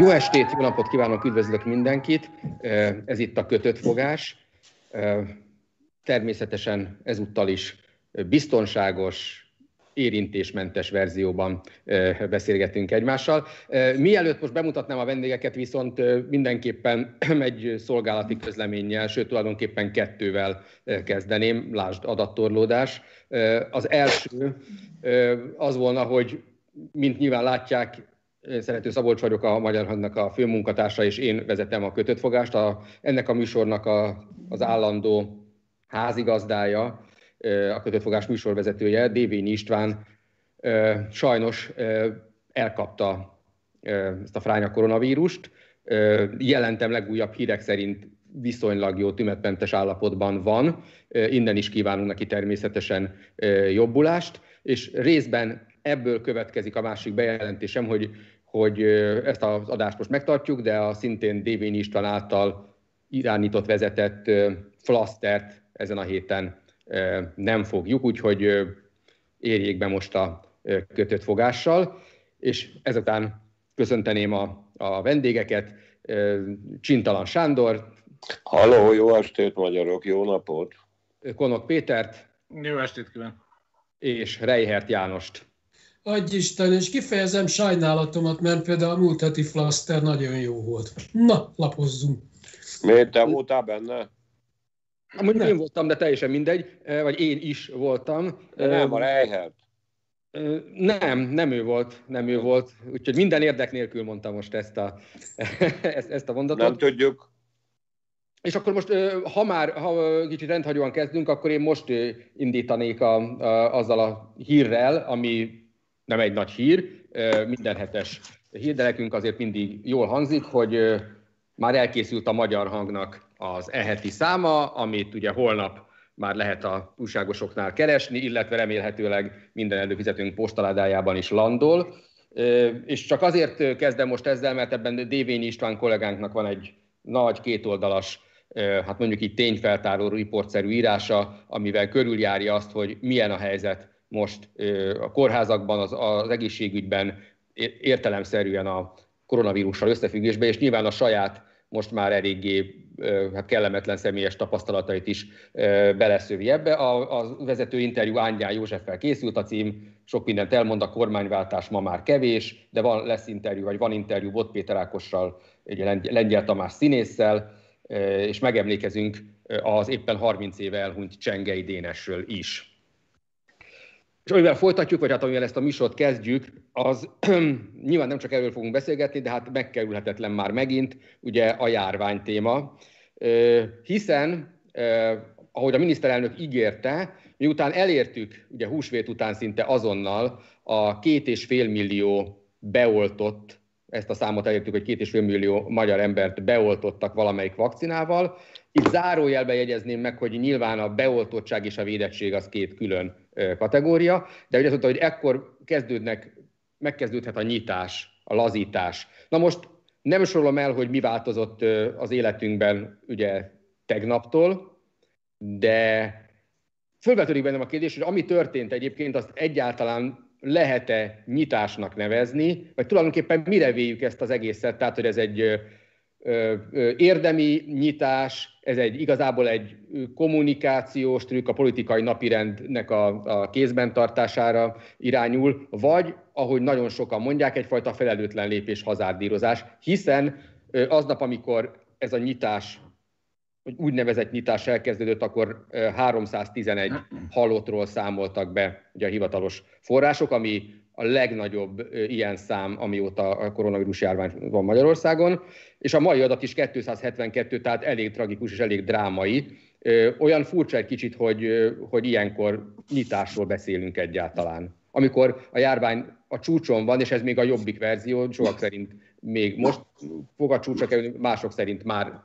Jó estét, jó napot kívánok, üdvözlök mindenkit. Ez itt a kötött fogás. Természetesen ezúttal is biztonságos, érintésmentes verzióban beszélgetünk egymással. Mielőtt most bemutatnám a vendégeket, viszont mindenképpen egy szolgálati közleménnyel, sőt tulajdonképpen kettővel kezdeném, lásd adattorlódás. Az első az volna, hogy mint nyilván látják, Szerető Szabolcs vagyok, a Magyar Hadnak a főmunkatársa, és én vezetem a kötött fogást. A, ennek a műsornak a, az állandó házigazdája, a kötött fogás műsorvezetője, Dévényi István sajnos elkapta ezt a fránya koronavírust. Jelentem legújabb hírek szerint viszonylag jó tünetmentes állapotban van. Innen is kívánunk neki természetesen jobbulást, és részben ebből következik a másik bejelentésem, hogy, hogy ezt az adást most megtartjuk, de a szintén Dévényi István által irányított, vezetett flasztert ezen a héten nem fogjuk, úgyhogy érjék be most a kötött fogással, és ezután köszönteném a, a vendégeket, Csintalan Sándor. Halló, jó estét magyarok, jó napot! Konok Pétert. Jó estét kívánok! És Reihert Jánost. Adj Isten, és kifejezem sajnálatomat, mert például a múlt heti flaster nagyon jó volt. Na, lapozzunk. Miért te voltál benne? Amúgy nem. én voltam, de teljesen mindegy, vagy én is voltam. De nem, a Reihert. Nem, nem ő volt, nem ő volt. Úgyhogy minden érdek nélkül mondtam most ezt a, ezt, ezt a mondatot. Nem tudjuk. És akkor most, ha már ha kicsit rendhagyóan kezdünk, akkor én most indítanék a, a, azzal a hírrel, ami nem egy nagy hír, minden hetes hír, azért mindig jól hangzik, hogy már elkészült a magyar hangnak az eheti száma, amit ugye holnap már lehet a újságosoknál keresni, illetve remélhetőleg minden előfizetőnk postaládájában is landol. És csak azért kezdem most ezzel, mert ebben Dévényi István kollégánknak van egy nagy kétoldalas, hát mondjuk így tényfeltáró riportszerű írása, amivel körüljárja azt, hogy milyen a helyzet most a kórházakban, az, az egészségügyben értelemszerűen a koronavírussal összefüggésben, és nyilván a saját most már eléggé hát kellemetlen személyes tapasztalatait is beleszövi ebbe. A, a vezető interjú Ángyán Józseffel készült, a cím sok mindent elmond, a kormányváltás ma már kevés, de van, lesz interjú, vagy van interjú Bot Péter Ákossal, egy Lengyel Tamás színésszel, és megemlékezünk az éppen 30 éve elhunyt Csengei Dénesről is. És amivel folytatjuk, vagy hát amivel ezt a műsort kezdjük, az nyilván nem csak erről fogunk beszélgetni, de hát megkerülhetetlen már megint ugye a járvány téma, hiszen ahogy a miniszterelnök ígérte, miután elértük, ugye húsvét után szinte azonnal a két és fél millió beoltott, ezt a számot elértük, hogy két és fél millió magyar embert beoltottak valamelyik vakcinával. Itt zárójelbe jegyezném meg, hogy nyilván a beoltottság és a védettség az két külön kategória, de ugye azt mondta, hogy ekkor kezdődnek, megkezdődhet a nyitás, a lazítás. Na most nem sorolom el, hogy mi változott az életünkben ugye tegnaptól, de fölvetődik bennem a kérdés, hogy ami történt egyébként, azt egyáltalán lehet-e nyitásnak nevezni, vagy tulajdonképpen mire véljük ezt az egészet, tehát hogy ez egy érdemi nyitás, ez egy igazából egy kommunikációs trükk, a politikai napirendnek a, a kézben tartására irányul, vagy, ahogy nagyon sokan mondják, egyfajta felelőtlen lépés hazárdírozás, hiszen aznap, amikor ez a nyitás, vagy úgynevezett nyitás elkezdődött, akkor 311 halottról számoltak be ugye a hivatalos források, ami a legnagyobb ilyen szám, amióta a koronavírus járvány van Magyarországon, és a mai adat is 272, tehát elég tragikus és elég drámai. Olyan furcsa egy kicsit, hogy, hogy ilyenkor nyitásról beszélünk egyáltalán. Amikor a járvány a csúcson van, és ez még a jobbik verzió, sokak szerint még most fog a csúcsra kerülni, mások szerint már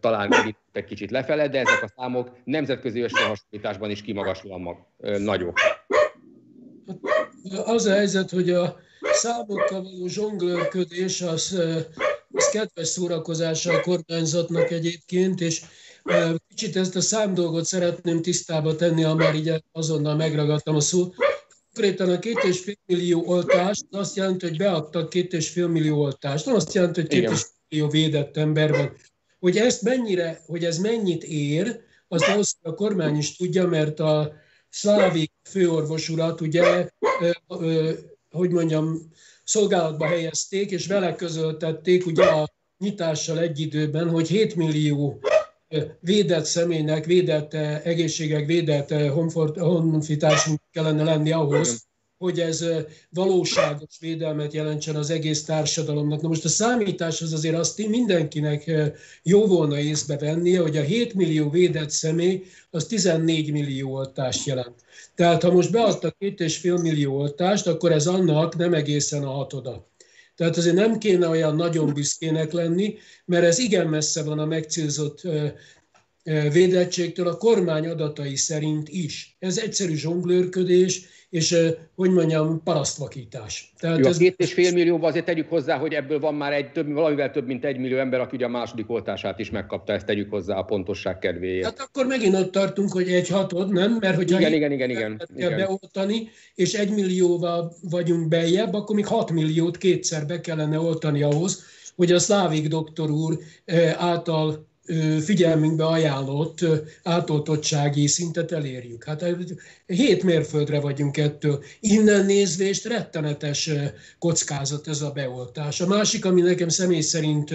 talán egy kicsit lefele, de ezek a számok nemzetközi összehasonlításban is kimagaslóan mag, nagyok. Az a helyzet, hogy a számokkal való zsonglőrködés az, az kedves szórakozása a kormányzatnak egyébként, és kicsit ezt a szám dolgot szeretném tisztába tenni, ha már így azonnal megragadtam a szót. konkrétan a két és fél millió oltást azt jelenti, hogy beadtak két és fél millió oltást. Nem azt jelenti, hogy két és fél millió védett ember van. Hogy ezt mennyire, hogy ez mennyit ér, azt ahhoz a kormány is tudja, mert a Szlávik főorvos urat ugye, hogy mondjam, szolgálatba helyezték, és vele közöltették ugye a nyitással egy időben, hogy 7 millió védett személynek, védett egészségek, védett honfitársunk kellene lenni ahhoz, hogy ez valóságos védelmet jelentsen az egész társadalomnak. Na most a számítás az azért azt mindenkinek jó volna észbe vennie, hogy a 7 millió védett személy az 14 millió oltást jelent. Tehát ha most beadtak 2,5 millió oltást, akkor ez annak nem egészen a hatoda. Tehát azért nem kéne olyan nagyon büszkének lenni, mert ez igen messze van a megcélzott védettségtől a kormány adatai szerint is. Ez egyszerű zsonglőrködés, és hogy mondjam, parasztvakítás. Tehát Jó, ez... a két és fél millióban azért tegyük hozzá, hogy ebből van már egy több, valamivel több mint egy millió ember, aki ugye a második oltását is megkapta, ezt tegyük hozzá a pontosság kedvéért. Hát akkor megint ott tartunk, hogy egy hatod, nem? Mert hogyha igen, igen, igen, igen, igen. beoltani, és egy millióval vagyunk bejebb, akkor még hat milliót kétszer be kellene oltani ahhoz, hogy a Szlávik doktor úr által figyelmünkbe ajánlott átoltottsági szintet elérjük. Hát hét mérföldre vagyunk ettől. Innen nézvést rettenetes kockázat ez a beoltás. A másik, ami nekem személy szerint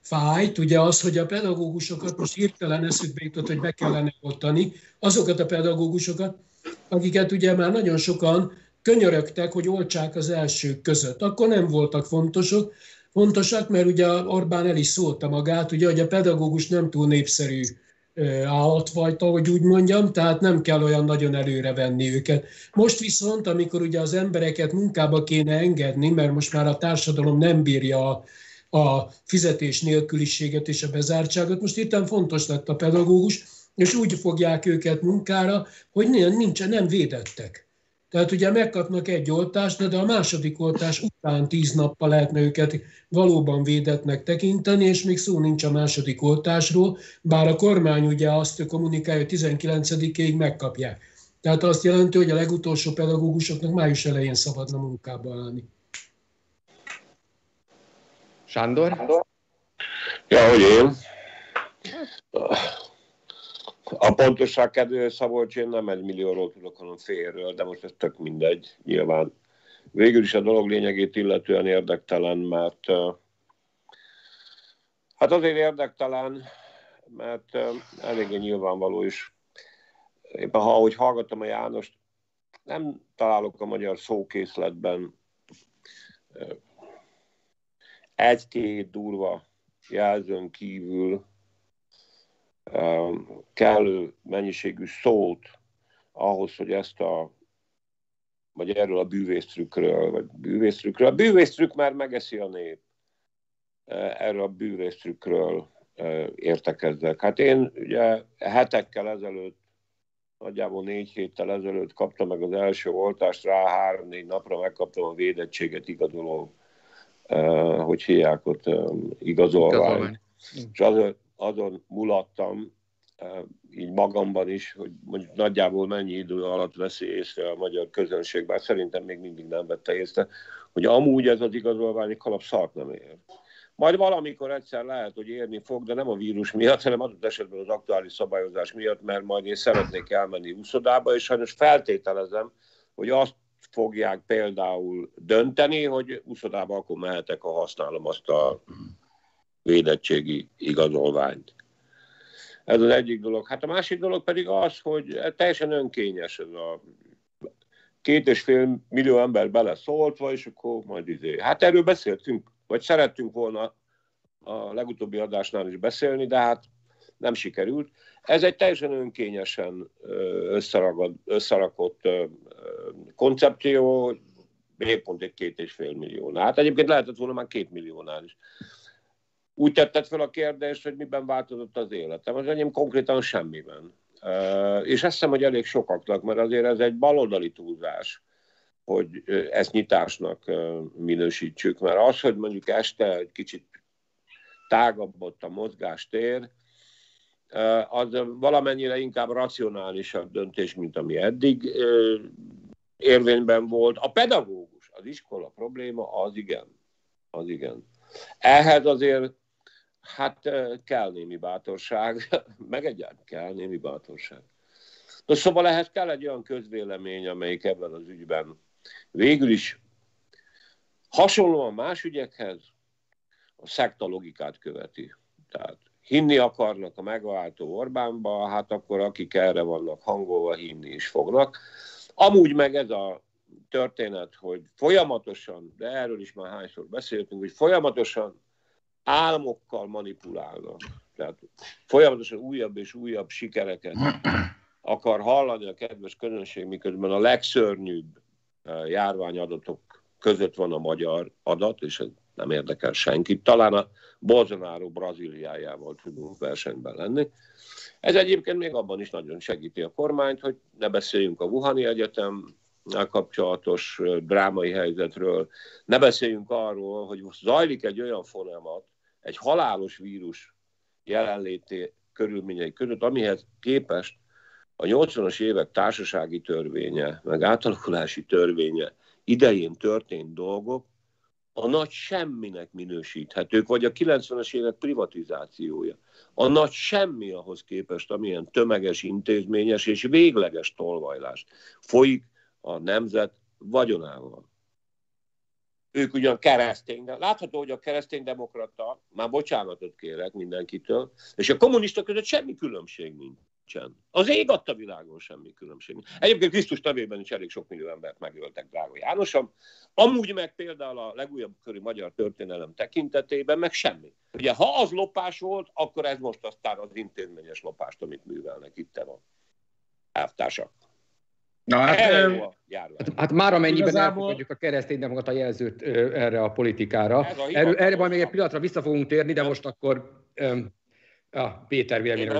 fájt, ugye az, hogy a pedagógusokat most hirtelen eszükbe jutott, hogy be kellene oltani, azokat a pedagógusokat, akiket ugye már nagyon sokan könyörögtek, hogy oltsák az elsők között. Akkor nem voltak fontosok, fontosak, mert ugye Orbán el is szólta magát, ugye, hogy a pedagógus nem túl népszerű állatfajta, hogy úgy mondjam, tehát nem kell olyan nagyon előre venni őket. Most viszont, amikor ugye az embereket munkába kéne engedni, mert most már a társadalom nem bírja a, a fizetés nélküliséget és a bezártságot, most itt fontos lett a pedagógus, és úgy fogják őket munkára, hogy nincs, nem védettek. Tehát ugye megkapnak egy oltást, de a második oltás után tíz nappal lehetne őket valóban védetnek tekinteni, és még szó nincs a második oltásról, bár a kormány ugye azt kommunikálja, hogy 19-ig megkapják. Tehát azt jelenti, hogy a legutolsó pedagógusoknak május elején szabadna munkába állni. Sándor? Ja, hogy én. A pontosság kedvéért Szabolcs, én nem egy millióról tudok, hanem félről, de most ez tök mindegy, nyilván. Végül is a dolog lényegét illetően érdektelen, mert hát azért érdektelen, mert eléggé nyilvánvaló is. Éppen ha ahogy hallgattam a Jánost, nem találok a magyar szókészletben egy-két durva jelzőn kívül kellő mennyiségű szót ahhoz, hogy ezt a vagy erről a bűvésztrükről, vagy bűvésztrükről. A bűvésztrük már megeszi a nép. Erről a bűvésztrükről értekezzek. Hát én ugye hetekkel ezelőtt, nagyjából négy héttel ezelőtt kaptam meg az első oltást, rá három-négy napra megkaptam a védettséget igazoló, hogy hívják ott, igazolványt. És az, azon mulattam, így magamban is, hogy mondjuk nagyjából mennyi idő alatt veszi észre a magyar közönség, bár szerintem még mindig nem vette észre, hogy amúgy ez az igazolvány kalap szart nem ér. Majd valamikor egyszer lehet, hogy érni fog, de nem a vírus miatt, hanem adott esetben az aktuális szabályozás miatt, mert majd én szeretnék elmenni úszodába, és sajnos feltételezem, hogy azt fogják például dönteni, hogy úszodába akkor mehetek, ha használom azt a védettségi igazolványt. Ez az egyik dolog. Hát a másik dolog pedig az, hogy teljesen önkényes ez a két és fél millió ember beleszóltva, és akkor majd izé. Hát erről beszéltünk, vagy szerettünk volna a legutóbbi adásnál is beszélni, de hát nem sikerült. Ez egy teljesen önkényesen összeragad, összerakott koncepció, pont egy két és fél milliónál. Hát egyébként lehetett volna már két milliónál is úgy tetted fel a kérdést, hogy miben változott az életem. Az enyém konkrétan semmiben. És ezt hiszem, hogy elég sokaknak, mert azért ez egy baloldali túlzás, hogy ezt nyitásnak minősítsük, mert az, hogy mondjuk este egy kicsit tágabb ott a mozgástér, az valamennyire inkább racionálisabb döntés, mint ami eddig érvényben volt. A pedagógus, az iskola probléma, az igen. Az igen. Ehhez azért hát kell némi bátorság, meg egyáltalán kell némi bátorság. De szóval ehhez kell egy olyan közvélemény, amelyik ebben az ügyben végül is hasonlóan más ügyekhez a szekta logikát követi. Tehát hinni akarnak a megváltó Orbánba, hát akkor akik erre vannak hangolva, hinni is fognak. Amúgy meg ez a történet, hogy folyamatosan, de erről is már hányszor beszéltünk, hogy folyamatosan álmokkal manipulálnak. Tehát folyamatosan újabb és újabb sikereket akar hallani a kedves közönség, miközben a legszörnyűbb eh, járványadatok között van a magyar adat, és ez nem érdekel senkit. Talán a Bolsonaro Brazíliájával tudunk versenyben lenni. Ez egyébként még abban is nagyon segíti a kormányt, hogy ne beszéljünk a Wuhani Egyetem kapcsolatos drámai helyzetről, ne beszéljünk arról, hogy most zajlik egy olyan folyamat, egy halálos vírus jelenlété körülményei között, amihez képest a 80-as évek társasági törvénye, meg átalakulási törvénye idején történt dolgok a nagy semminek minősíthetők, vagy a 90-es évek privatizációja. A nagy semmi ahhoz képest, amilyen tömeges, intézményes és végleges tolvajlás folyik a nemzet vagyonával. Ők ugyan keresztény, de látható, hogy a kereszténydemokrata, már bocsánatot kérek mindenkitől, és a kommunista között semmi különbség nincs nincsen. Az ég adta világon semmi különbség. Egyébként Krisztus nevében is elég sok millió embert megöltek, drága Jánosom. Amúgy meg például a legújabb körű magyar történelem tekintetében meg semmi. Ugye ha az lopás volt, akkor ez most aztán az intézményes lopást, amit művelnek itt van. Elvtársak. Na, hát, hát, hát már amennyiben igazából... elfogadjuk a kereszténydemokrata jelzőt ö, erre a politikára. Erről, erre majd még egy pillanatra vissza fogunk térni, de most akkor ö, Ja, Péter véleményre.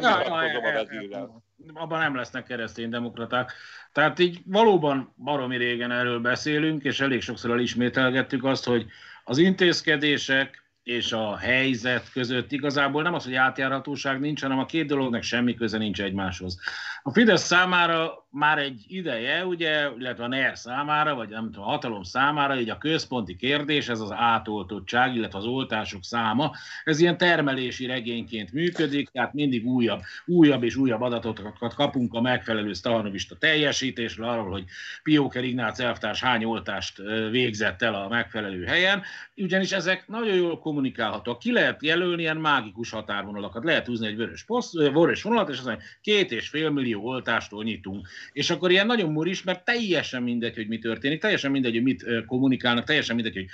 Abban nem lesznek kereszténydemokraták. Tehát így valóban baromi régen erről beszélünk, és elég sokszor elismételgettük azt, hogy az intézkedések és a helyzet között igazából nem az, hogy átjárhatóság nincs, hanem a két dolognak semmi köze nincs egymáshoz. A Fidesz számára már egy ideje, ugye, illetve a NER számára, vagy nem tudom, a hatalom számára, így a központi kérdés, ez az átoltottság, illetve az oltások száma, ez ilyen termelési regényként működik, tehát mindig újabb, újabb és újabb adatokat kapunk a megfelelő stahanovista teljesítésről, arról, hogy Pióker Ignác elvtárs hány oltást végzett el a megfelelő helyen, ugyanis ezek nagyon jól kommunikálhatóak. Ki lehet jelölni ilyen mágikus határvonalakat, lehet húzni egy vörös, poszt, vörös vonalat, és azt két és fél millió oltástól nyitunk és akkor ilyen nagyon muris, mert teljesen mindegy, hogy mi történik, teljesen mindegy, hogy mit kommunikálnak, teljesen mindegy, hogy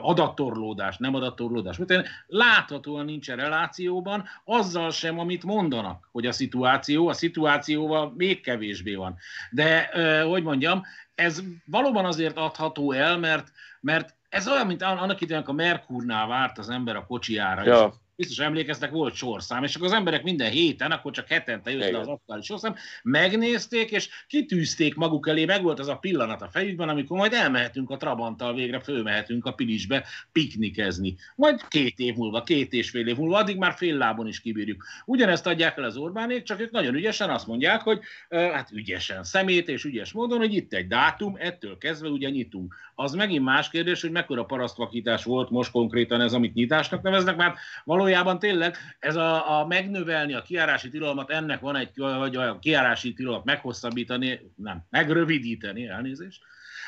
adattorlódás, nem adattorlódás. Mert láthatóan nincsen relációban, azzal sem, amit mondanak, hogy a szituáció, a szituációval még kevésbé van. De, hogy mondjam, ez valóban azért adható el, mert, mert ez olyan, mint annak idején, a Merkurnál várt az ember a kocsiára, ja. és biztos emlékeztek, volt sorszám, és akkor az emberek minden héten, akkor csak hetente jött le az aktuális sorszám, megnézték, és kitűzték maguk elé, meg volt az a pillanat a fejükben, amikor majd elmehetünk a Trabanttal, végre fölmehetünk a Pilisbe piknikezni. Majd két év múlva, két és fél év múlva, addig már fél lábon is kibírjuk. Ugyanezt adják el az Orbánék, csak ők nagyon ügyesen azt mondják, hogy hát ügyesen, szemét és ügyes módon, hogy itt egy dátum, ettől kezdve ugye nyitunk. Az megint más kérdés, hogy mekkora parasztvakítás volt most konkrétan ez, amit nyitásnak neveznek, mert való valójában tényleg ez a, a megnövelni a kiárási tilalmat, ennek van egy, vagy a kiárási tilalmat meghosszabbítani, nem, megrövidíteni, elnézést,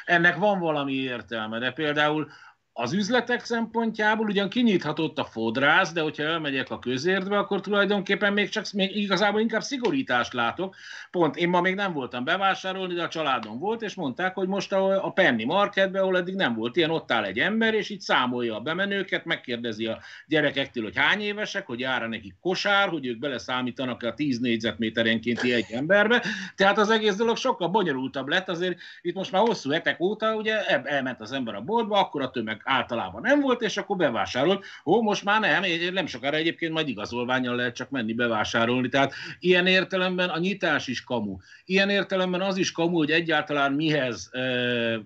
ennek van valami értelme, de például az üzletek szempontjából ugyan kinyithatott a fodrász, de hogyha elmegyek a közértbe, akkor tulajdonképpen még csak még igazából inkább szigorítást látok. Pont én ma még nem voltam bevásárolni, de a családom volt, és mondták, hogy most a, a Penny Marketbe, ahol eddig nem volt ilyen, ott áll egy ember, és így számolja a bemenőket, megkérdezi a gyerekektől, hogy hány évesek, hogy jár nekik kosár, hogy ők beleszámítanak a 10 négyzetméterenkénti egy emberbe. Tehát az egész dolog sokkal bonyolultabb lett, azért itt most már hosszú hetek óta ugye elment az ember a boltba, akkor a tömeg általában nem volt, és akkor bevásárolt. Ó, most már nem, nem sokára egyébként majd igazolványal lehet csak menni bevásárolni. Tehát ilyen értelemben a nyitás is kamu. Ilyen értelemben az is kamu, hogy egyáltalán mihez e,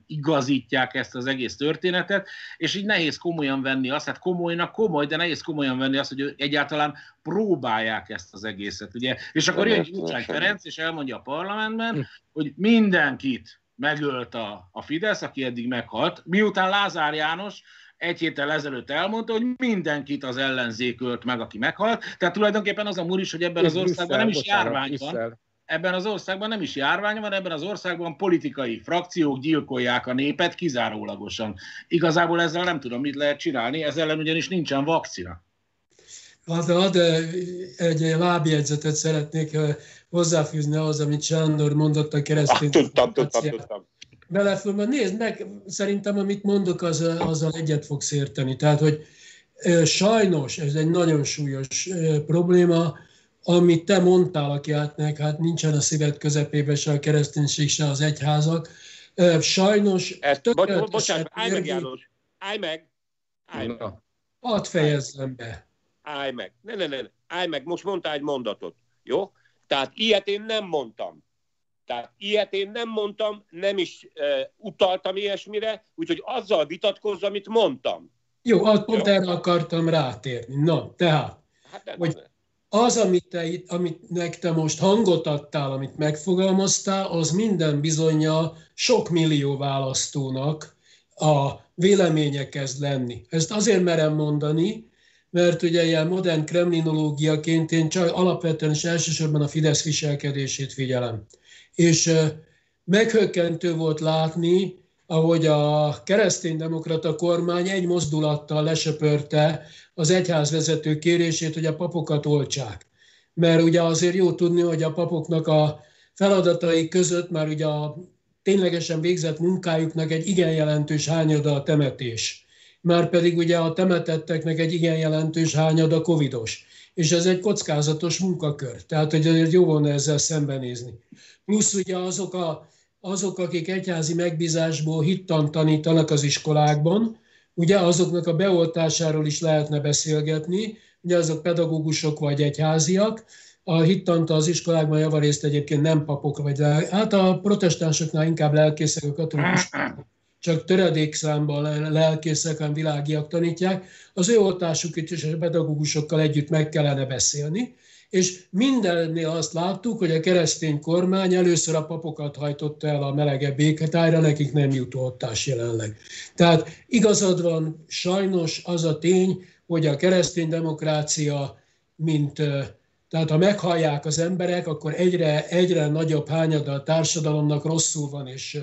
igazítják ezt az egész történetet, és így nehéz komolyan venni azt, hát komolynak komoly, de nehéz komolyan venni azt, hogy egyáltalán próbálják ezt az egészet. Ugye? És akkor jön Gyurcsány Ferenc, és elmondja a parlamentben, hm. hogy mindenkit megölt a, a Fidesz, aki eddig meghalt, miután Lázár János egy héttel ezelőtt elmondta, hogy mindenkit az ellenzék ölt meg, aki meghalt. Tehát tulajdonképpen az a múr is, hogy ebben az országban nem is járvány van. Ebben az országban nem is járvány van, ebben az országban politikai frakciók gyilkolják a népet kizárólagosan. Igazából ezzel nem tudom, mit lehet csinálni, ezzel ellen ugyanis nincsen vakcina. Hát, hát egy lábjegyzetet szeretnék hozzáfűzni ahhoz, amit Sándor mondott a keresztény. Ah, tudtam, tudtam, tudtam. Belefölben nézd meg, szerintem amit mondok, az, azzal egyet fogsz érteni. Tehát, hogy sajnos ez egy nagyon súlyos probléma, amit te mondtál, aki átnek, hát nincsen a szíved közepében se a kereszténység, se az egyházak. Sajnos... Ezt, bo- bocsánat, állj meg, János, állj meg, állj meg. Hadd fejezzem be. Állj meg, ne, ne, ne, állj meg, most mondtál egy mondatot, jó? Tehát ilyet én nem mondtam. Tehát ilyet én nem mondtam, nem is uh, utaltam ilyesmire, úgyhogy azzal vitatkozz, amit mondtam. Jó, azt pont erre akartam rátérni. Na, tehát, hát, hogy az, amit te, amit te most hangot adtál, amit megfogalmaztál, az minden bizonyja sok millió választónak a véleménye kezd lenni. Ezt azért merem mondani, mert ugye ilyen modern kremlinológiaként én csak alapvetően és elsősorban a Fidesz viselkedését figyelem. És meghökkentő volt látni, ahogy a kereszténydemokrata kormány egy mozdulattal lesöpörte az egyházvezető kérését, hogy a papokat oltsák. Mert ugye azért jó tudni, hogy a papoknak a feladatai között már ugye a ténylegesen végzett munkájuknak egy igen jelentős hányada a temetés. Már pedig ugye a temetetteknek egy igen jelentős hányada covidos. És ez egy kockázatos munkakör. Tehát, hogy jó volna ezzel szembenézni. Plusz ugye azok, a, azok akik egyházi megbízásból hittan tanítanak az iskolákban, ugye azoknak a beoltásáról is lehetne beszélgetni, ugye azok pedagógusok vagy egyháziak, a hittanta az iskolákban javarészt egyébként nem papok, vagy hát a protestánsoknál inkább lelkészek, a katolikusok csak töredékszámban lelkészek, hanem világiak tanítják, az ő oltásukat is a pedagógusokkal együtt meg kellene beszélni, és mindennél azt láttuk, hogy a keresztény kormány először a papokat hajtotta el a melegebb béketájra, nekik nem jut oltás jelenleg. Tehát igazad van, sajnos az a tény, hogy a keresztény demokrácia, mint tehát ha meghallják az emberek, akkor egyre, egyre nagyobb hányada a társadalomnak rosszul van, és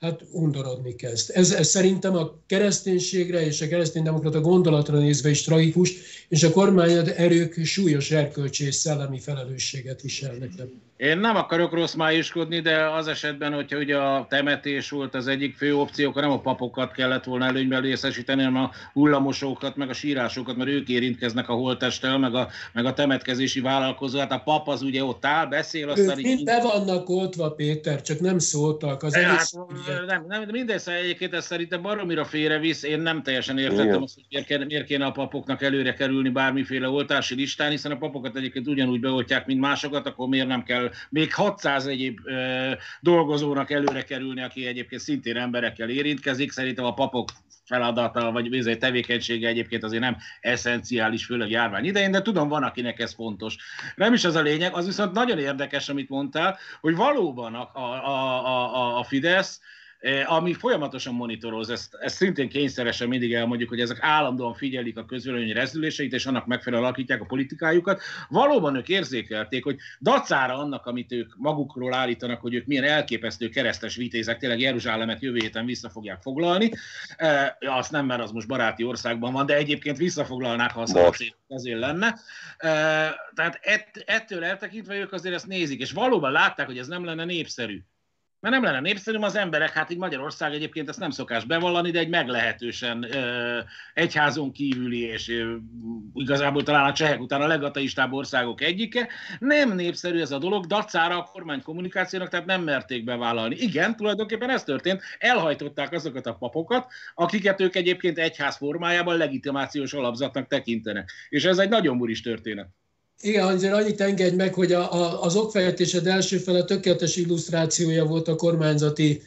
hát undorodni kezd. Ez, ez szerintem a kereszténységre és a kereszténydemokrata gondolatra nézve is tragikus, és a kormányod erők súlyos erkölcsi és szellemi felelősséget viselnek. Én nem akarok rossz májuskodni, de az esetben, hogyha ugye a temetés volt az egyik fő opció, akkor nem a papokat kellett volna előnyben részesíteni, hanem a hullamosókat, meg a sírásokat, mert ők érintkeznek a holtesttel, meg a, meg a temetkezési vállalkozó. Hát a pap az ugye ott áll, beszél, aztán... Ők mind be vannak oltva, Péter, csak nem szóltak. Az hát, nem, nem, mindegy, egyébként ez szerintem baromira félrevisz. Én nem teljesen értettem azt, hogy miért kéne, miért kéne a papoknak előre kerülni bármiféle oltási listán, hiszen a papokat egyébként ugyanúgy beoltják, mint másokat, akkor miért nem kell még 600 egyéb ö, dolgozónak előre kerülni, aki egyébként szintén emberekkel érintkezik. Szerintem a papok feladata, vagy bizony tevékenysége egyébként azért nem eszenciális, főleg járvány idején, de tudom, van, akinek ez fontos. Nem is az a lényeg, az viszont nagyon érdekes, amit mondtál, hogy valóban a, a, a, a, a Fidesz ami folyamatosan monitoroz, ezt, ezt szintén kényszeresen mindig elmondjuk, hogy ezek állandóan figyelik a közvélemény rezdüléseit, és annak megfelelően alakítják a politikájukat. Valóban ők érzékelték, hogy dacára annak, amit ők magukról állítanak, hogy ők milyen elképesztő keresztes vitézek, tényleg Jeruzsálemet jövő héten vissza fogják foglalni. E, azt nem, mert az most baráti országban van, de egyébként visszafoglalnák, ha az ezért lenne. E, tehát ett, ettől eltekintve ők azért ezt nézik, és valóban látták, hogy ez nem lenne népszerű mert nem lenne népszerű, az emberek, hát így Magyarország egyébként ezt nem szokás bevallani, de egy meglehetősen ö, egyházon kívüli, és ö, igazából talán a csehek után a legateistább országok egyike. Nem népszerű ez a dolog, dacára a kormány kommunikációnak, tehát nem merték bevállalni. Igen, tulajdonképpen ez történt, elhajtották azokat a papokat, akiket ők egyébként egyház formájában legitimációs alapzatnak tekintenek. És ez egy nagyon buris történet. Igen, azért annyit engedj meg, hogy a, a, az okfejtésed első fele tökéletes illusztrációja volt a kormányzati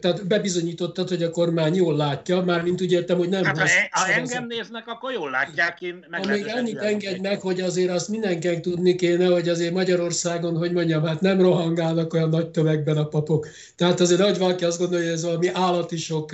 tehát bebizonyítottad, hogy a kormány jól látja, mármint úgy értem, hogy nem... Hát, ha, e, ha engem néznek, akkor jól látják, én meg Még ennyit engedj meg, hogy azért azt mindenkinek tudni kéne, hogy azért Magyarországon, hogy mondjam, hát nem rohangálnak olyan nagy tömegben a papok. Tehát azért nagy valaki azt gondolja, hogy ez valami állati sok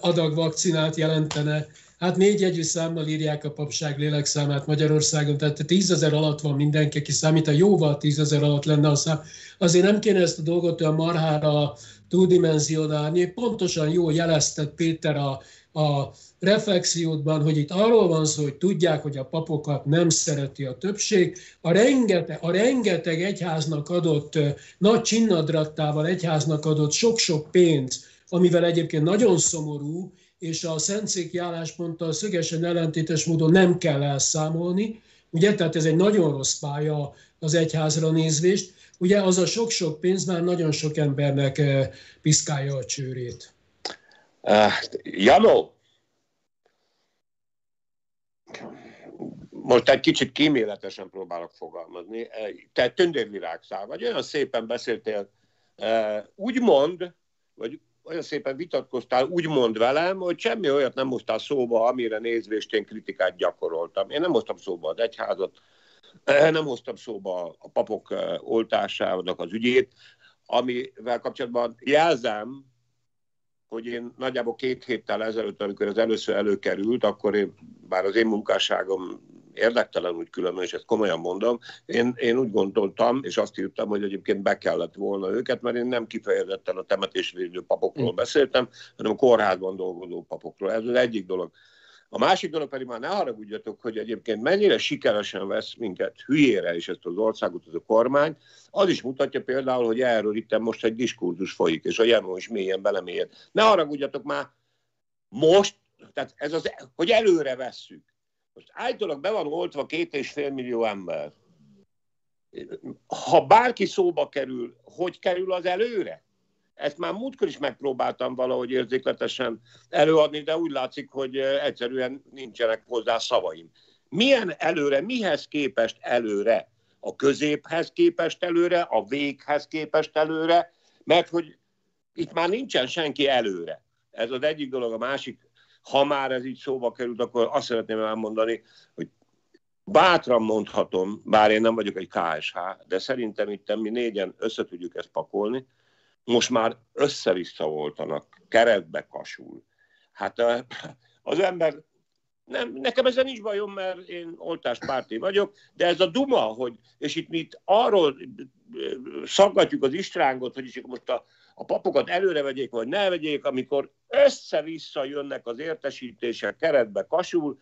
adag vakcinát jelentene. Hát négy jegyű számmal írják a papság lélekszámát Magyarországon, tehát tízezer alatt van mindenki, aki számít, a jóval tízezer alatt lenne a szám. Azért nem kéne ezt a dolgot olyan marhára túldimenzionálni. Pontosan jó jelezted Péter a, a reflexiódban, hogy itt arról van szó, hogy tudják, hogy a papokat nem szereti a többség. A rengeteg, a rengeteg egyháznak adott, nagy csinnadrattával egyháznak adott sok-sok pénz, amivel egyébként nagyon szomorú, és a szentszéki állásponttal szögesen ellentétes módon nem kell elszámolni, ugye, tehát ez egy nagyon rossz pálya az egyházra nézvést, ugye az a sok-sok pénz már nagyon sok embernek eh, piszkálja a csőrét. Uh, Janó, most egy kicsit kíméletesen próbálok fogalmazni. Eh, te tündérvirágszál vagy, olyan szépen beszéltél, uh, úgy mond, vagy olyan szépen vitatkoztál, úgy mond velem, hogy semmi olyat nem hoztál szóba, amire nézvést én kritikát gyakoroltam. Én nem hoztam szóba az egyházat, nem hoztam szóba a papok oltásának az ügyét, amivel kapcsolatban jelzem, hogy én nagyjából két héttel ezelőtt, amikor ez először előkerült, akkor én, bár az én munkásságom érdektelen úgy különben, és ezt komolyan mondom, én, én úgy gondoltam, és azt írtam, hogy egyébként be kellett volna őket, mert én nem kifejezetten a temetésvédő papokról mm. beszéltem, hanem a kórházban dolgozó papokról. Ez az egyik dolog. A másik dolog pedig már ne haragudjatok, hogy egyébként mennyire sikeresen vesz minket hülyére is ezt az országot, az a kormány, az is mutatja például, hogy erről itt most egy diskurzus folyik, és a Janó is mélyen belemélyed. Ne haragudjatok már, most, tehát ez az, hogy előre vesszük. Most állítólag be van oltva két és fél millió ember. Ha bárki szóba kerül, hogy kerül az előre? Ezt már múltkor is megpróbáltam valahogy érzékletesen előadni, de úgy látszik, hogy egyszerűen nincsenek hozzá szavaim. Milyen előre, mihez képest előre? A középhez képest előre, a véghez képest előre, mert hogy itt már nincsen senki előre. Ez az egyik dolog, a másik, ha már ez így szóba került, akkor azt szeretném elmondani, hogy bátran mondhatom, bár én nem vagyok egy KSH, de szerintem itt mi négyen össze tudjuk ezt pakolni, most már össze-vissza voltanak, keretbe kasul. Hát az ember, nem, nekem ezzel nincs bajom, mert én oltáspárti vagyok, de ez a duma, hogy, és itt mi itt arról szaggatjuk az istrángot, hogy is most a, a papokat előre vegyék, vagy ne vegyék, amikor össze-vissza jönnek az értesítések, keretbe kasul,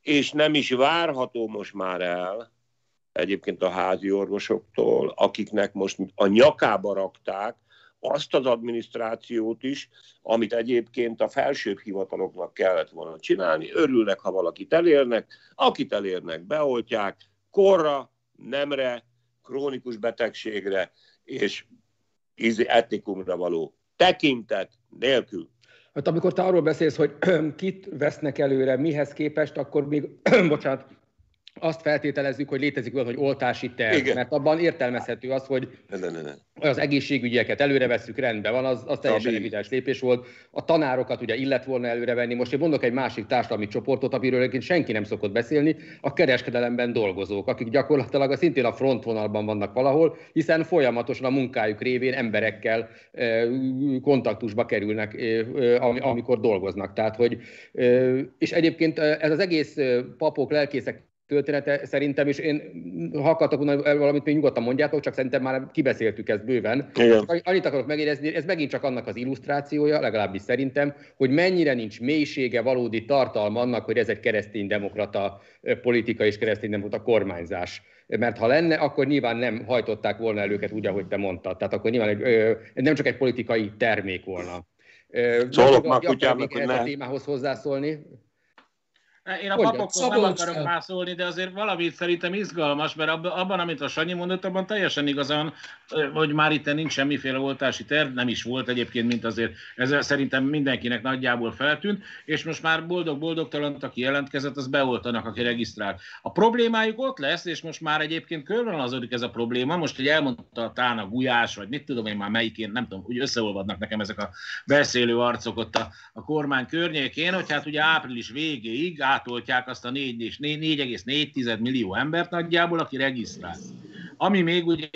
és nem is várható most már el, egyébként a házi orvosoktól, akiknek most a nyakába rakták azt az adminisztrációt is, amit egyébként a felsőbb hivataloknak kellett volna csinálni. Örülnek, ha valakit elérnek, akit elérnek, beoltják, korra, nemre, krónikus betegségre és etnikumra való tekintet nélkül. Hát amikor te arról beszélsz, hogy kit vesznek előre, mihez képest, akkor még, bocsánat, azt feltételezzük, hogy létezik olyan, hogy oltási terv, Igen. mert abban értelmezhető az, hogy ne, ne, ne. az egészségügyeket előre veszük, rendben van, az, az teljesen evidens lépés volt. A tanárokat ugye illet volna előrevenni. Most én mondok egy másik társadalmi csoportot, amiről egyébként senki nem szokott beszélni, a kereskedelemben dolgozók, akik gyakorlatilag a szintén a frontvonalban vannak valahol, hiszen folyamatosan a munkájuk révén emberekkel kontaktusba kerülnek, amikor dolgoznak. Tehát, hogy, és egyébként ez az egész papok, lelkészek története szerintem, és én hallgatok valamit még nyugodtan mondjátok, csak szerintem már kibeszéltük ezt bőven. Igen. Annyit akarok megérezni, ez megint csak annak az illusztrációja, legalábbis szerintem, hogy mennyire nincs mélysége, valódi tartalma annak, hogy ez egy kereszténydemokrata politika és kereszténydemokrata kormányzás. Mert ha lenne, akkor nyilván nem hajtották volna el őket úgy, ahogy te mondtad. Tehát akkor nyilván egy, nem csak egy politikai termék volna. Szólok már kutyámnak, hogy ne. a témához hozzászólni. Én a papokhoz nem akarok mászolni, de azért valamit szerintem izgalmas, mert abban, amit a Sanyi mondott, abban teljesen igazán, hogy már itt nincs semmiféle oltási terv, nem is volt egyébként, mint azért ezzel szerintem mindenkinek nagyjából feltűnt, és most már boldog-boldogtalan, aki jelentkezett, az beoltanak, aki regisztrál. A problémájuk ott lesz, és most már egyébként körvonalazódik ez a probléma, most, hogy elmondta a Tána Gulyás, vagy mit tudom én már melyikén, nem tudom, úgy összeolvadnak nekem ezek a beszélő arcok ott a, a kormány környékén, hogy hát ugye április végéig átoltják azt a 4,4 millió embert nagyjából, aki regisztrál. Ami még ugye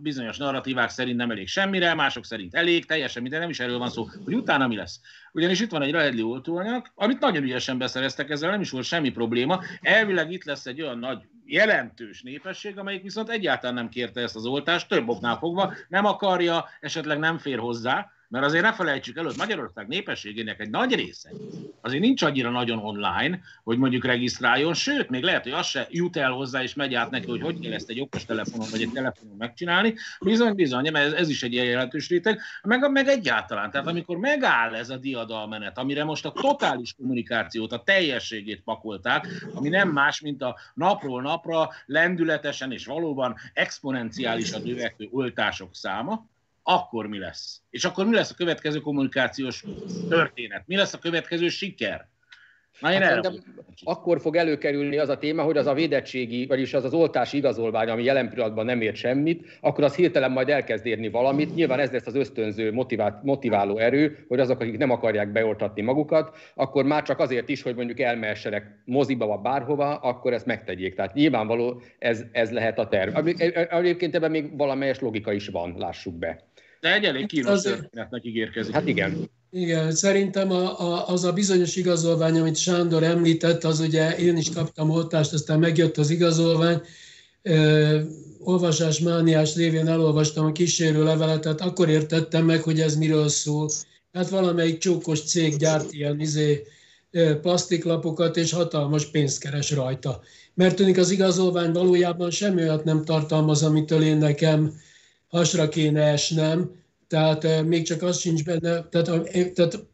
bizonyos narratívák szerint nem elég semmire, mások szerint elég, teljesen minden, nem is erről van szó, hogy utána mi lesz. Ugyanis itt van egy Rahedli oltóanyag, amit nagyon ügyesen beszereztek, ezzel nem is volt semmi probléma. Elvileg itt lesz egy olyan nagy jelentős népesség, amelyik viszont egyáltalán nem kérte ezt az oltást, több oknál fogva, nem akarja, esetleg nem fér hozzá, mert azért ne felejtsük el, hogy Magyarország népességének egy nagy része azért nincs annyira nagyon online, hogy mondjuk regisztráljon, sőt, még lehet, hogy az se jut el hozzá, és megy át neki, hogy hogy kell ezt egy okos telefonon vagy egy telefonon megcsinálni. Bizony, bizony, mert ez, ez is egy ilyen jelentős réteg, meg, meg egyáltalán. Tehát amikor megáll ez a diadalmenet, amire most a totális kommunikációt, a teljességét pakolták, ami nem más, mint a napról napra lendületesen és valóban exponenciálisan növekvő oltások száma, akkor mi lesz? És akkor mi lesz a következő kommunikációs történet? Mi lesz a következő siker? Na, én hát akkor fog előkerülni az a téma, hogy az a védettségi, vagyis az az oltási igazolvány, ami jelen pillanatban nem ért semmit, akkor az hirtelen majd elkezd érni valamit. Nyilván ez lesz az ösztönző, motivál, motiváló erő, hogy azok, akik nem akarják beoltatni magukat, akkor már csak azért is, hogy mondjuk elmehessenek moziba vagy bárhova, akkor ezt megtegyék. Tehát nyilvánvaló ez, ez lehet a terv. Egyébként ebben még valamelyes logika is van, lássuk be. De egy elég kínos az... történetnek ígérkezik. Hát igen. Igen, szerintem a, a, az a bizonyos igazolvány, amit Sándor említett, az ugye én is kaptam oltást, aztán megjött az igazolvány, ö, olvasás mániás révén elolvastam a kísérő levelet, tehát akkor értettem meg, hogy ez miről szól. Hát valamelyik csókos cég gyárt ilyen izé, plastiklapokat, és hatalmas pénzt keres rajta. Mert tűnik az igazolvány valójában semmi olyat nem tartalmaz, amitől én nekem hasra kéne esnem, tehát még csak az sincs benne, tehát, tehát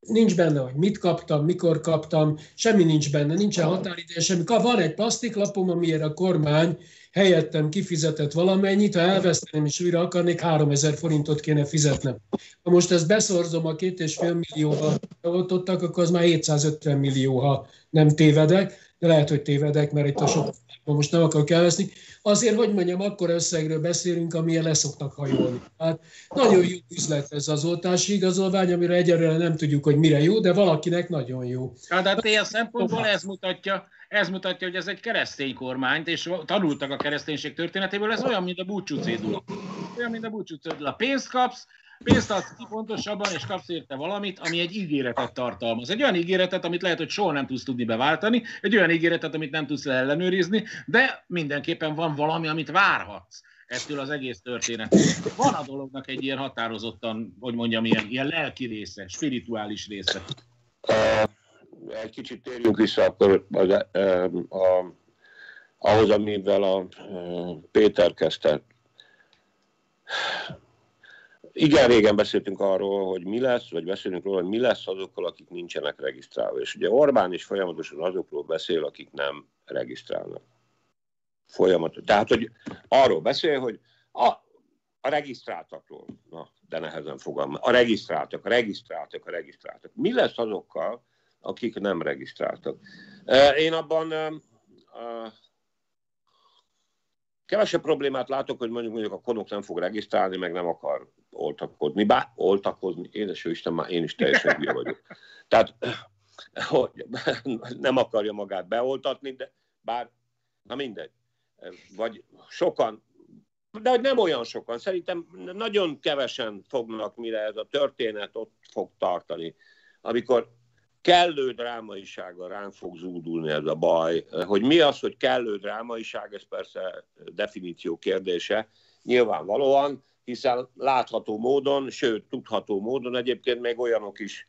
nincs benne, hogy mit kaptam, mikor kaptam, semmi nincs benne, nincsen határideje, semmi. Van egy plastiklapom, amiért a kormány helyettem kifizetett valamennyit, ha elveszteném és újra akarnék, 3000 forintot kéne fizetnem. Ha most ezt beszorzom a két és fél millióval oltottak, akkor az már 750 millió, ha nem tévedek, de lehet, hogy tévedek, mert itt a sok most nem akarok elveszni. Azért, hogy mondjam, akkor összegről beszélünk, amilyen leszoktak hajolni. Hát nagyon jó üzlet ez az oltási igazolvány, amire egyelőre nem tudjuk, hogy mire jó, de valakinek nagyon jó. Hát, hát ilyen szempontból ez mutatja, ez mutatja, hogy ez egy keresztény kormányt, és tanultak a kereszténység történetéből, ez olyan, mint a búcsú cédula. Olyan, mint a búcsú cédula. Pénzt kapsz, pénzt adsz ki pontosabban, és kapsz érte valamit, ami egy ígéretet tartalmaz. Egy olyan ígéretet, amit lehet, hogy soha nem tudsz tudni beváltani, egy olyan ígéretet, amit nem tudsz ellenőrizni, de mindenképpen van valami, amit várhatsz ettől az egész történet. Van a dolognak egy ilyen határozottan, hogy mondjam, ilyen, ilyen lelki része, spirituális része. egy kicsit térjünk vissza akkor az, a, a, ahhoz, amivel a, a Péter kezdte igen, régen beszéltünk arról, hogy mi lesz, vagy beszélünk róla, hogy mi lesz azokkal, akik nincsenek regisztrálva. És ugye Orbán is folyamatosan azokról beszél, akik nem regisztrálnak. Folyamatosan. Tehát, hogy arról beszél, hogy a, a regisztráltakról, na, de nehezen fogalmaz, a regisztráltak, a regisztráltak, a regisztráltak. Mi lesz azokkal, akik nem regisztráltak? Én abban kevesebb problémát látok, hogy mondjuk, mondjuk a konok nem fog regisztrálni, meg nem akar oltakodni, bár oltakozni, édes Isten, már én is teljesen hülye vagyok. Tehát, hogy nem akarja magát beoltatni, de bár, na mindegy. Vagy sokan, de hogy nem olyan sokan, szerintem nagyon kevesen fognak, mire ez a történet ott fog tartani. Amikor kellő drámaisága rám fog zúdulni ez a baj. Hogy mi az, hogy kellő drámaiság, ez persze definíció kérdése, nyilvánvalóan, hiszen látható módon, sőt, tudható módon egyébként még olyanok is,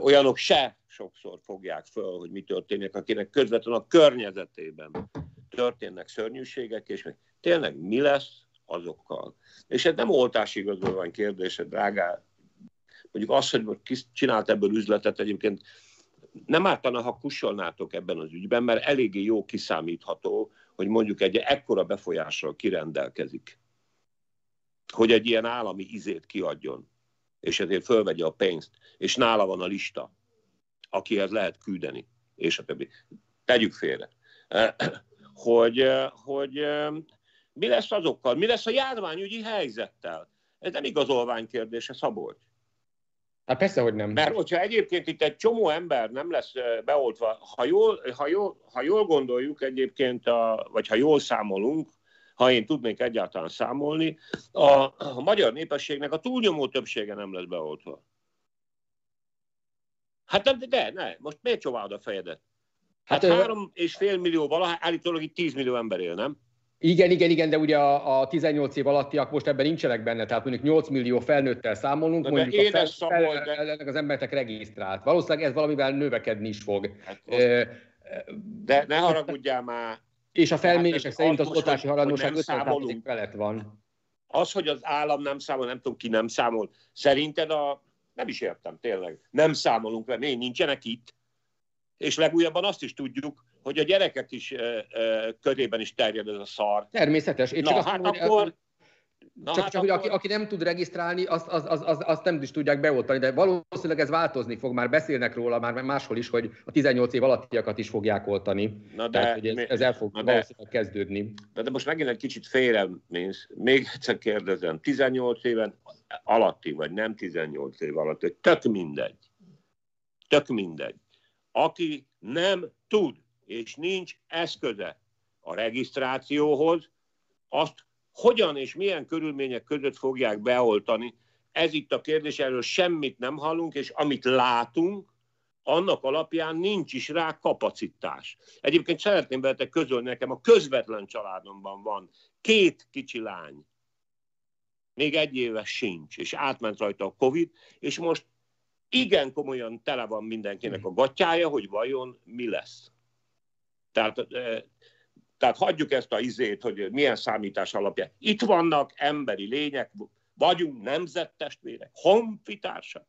olyanok se sokszor fogják föl, hogy mi történik, akinek közvetlenül a környezetében történnek szörnyűségek, és még tényleg mi lesz azokkal. És ez nem oltási igazolvány kérdése, drágá. Mondjuk az, hogy ki csinált ebből üzletet, egyébként nem ártana, ha kussolnátok ebben az ügyben, mert eléggé jó kiszámítható, hogy mondjuk egy ekkora befolyással kirendelkezik, hogy egy ilyen állami izét kiadjon, és ezért fölvegye a pénzt, és nála van a lista, akihez lehet küldeni, és a többi. Tegyük félre. Hogy, hogy mi lesz azokkal, mi lesz a járványügyi helyzettel. Ez nem igazolvány kérdése, Szabolcs. Hát persze, hogy nem. Mert hogyha egyébként itt egy csomó ember nem lesz beoltva, ha jól, ha jól, ha jól gondoljuk egyébként, a, vagy ha jól számolunk, ha én tudnék egyáltalán számolni, a, a magyar népességnek a túlnyomó többsége nem lesz beoltva. Hát de, de ne, most miért csomálod a fejedet? Hát, hát három és fél millió valahogy állítólag itt 10 millió ember él, nem? Igen, igen, igen, de ugye a, a 18 év alattiak most ebben nincsenek benne, tehát mondjuk 8 millió felnőttel számolunk, de mondjuk de a fel, fel, de... az embereknek regisztrált. Valószínűleg ez valamivel növekedni is fog. Hát de ne haragudjál már. És a felmérések hát szerint az oltási halandóság 50 felett van. Az, hogy az állam nem számol, nem tudom ki nem számol, szerinted a, nem is értem tényleg, nem számolunk vele, nincsenek itt, és legújabban azt is tudjuk, hogy a gyerekek is ö, ö, körében is terjed ez a szar. Természetes. Én csak Na, azt hát mondom, akkor... Na, csak, hát csak akkor... aki, aki nem tud regisztrálni, azt, azt, azt, azt, azt nem is tudják beoltani, de valószínűleg ez változni fog, már beszélnek róla, már máshol is, hogy a 18 év alattiakat is fogják oltani. Na de, Tehát, hogy ez, ez el fog na valószínűleg de, kezdődni. De, de most megint egy kicsit félre mész. Még egyszer kérdezem, 18 éven alatti, vagy nem 18 év alatt, tök mindegy. Tök mindegy. Aki nem tud és nincs eszköze a regisztrációhoz, azt hogyan és milyen körülmények között fogják beoltani. Ez itt a kérdés, erről semmit nem hallunk, és amit látunk, annak alapján nincs is rá kapacitás. Egyébként szeretném veletek közölni nekem, a közvetlen családomban van két kicsi lány, még egy éves sincs, és átment rajta a Covid, és most igen komolyan tele van mindenkinek a gatyája, hogy vajon mi lesz. Tehát, tehát hagyjuk ezt a izét, hogy milyen számítás alapján. Itt vannak emberi lények, vagyunk nemzettestvérek, honfitársak,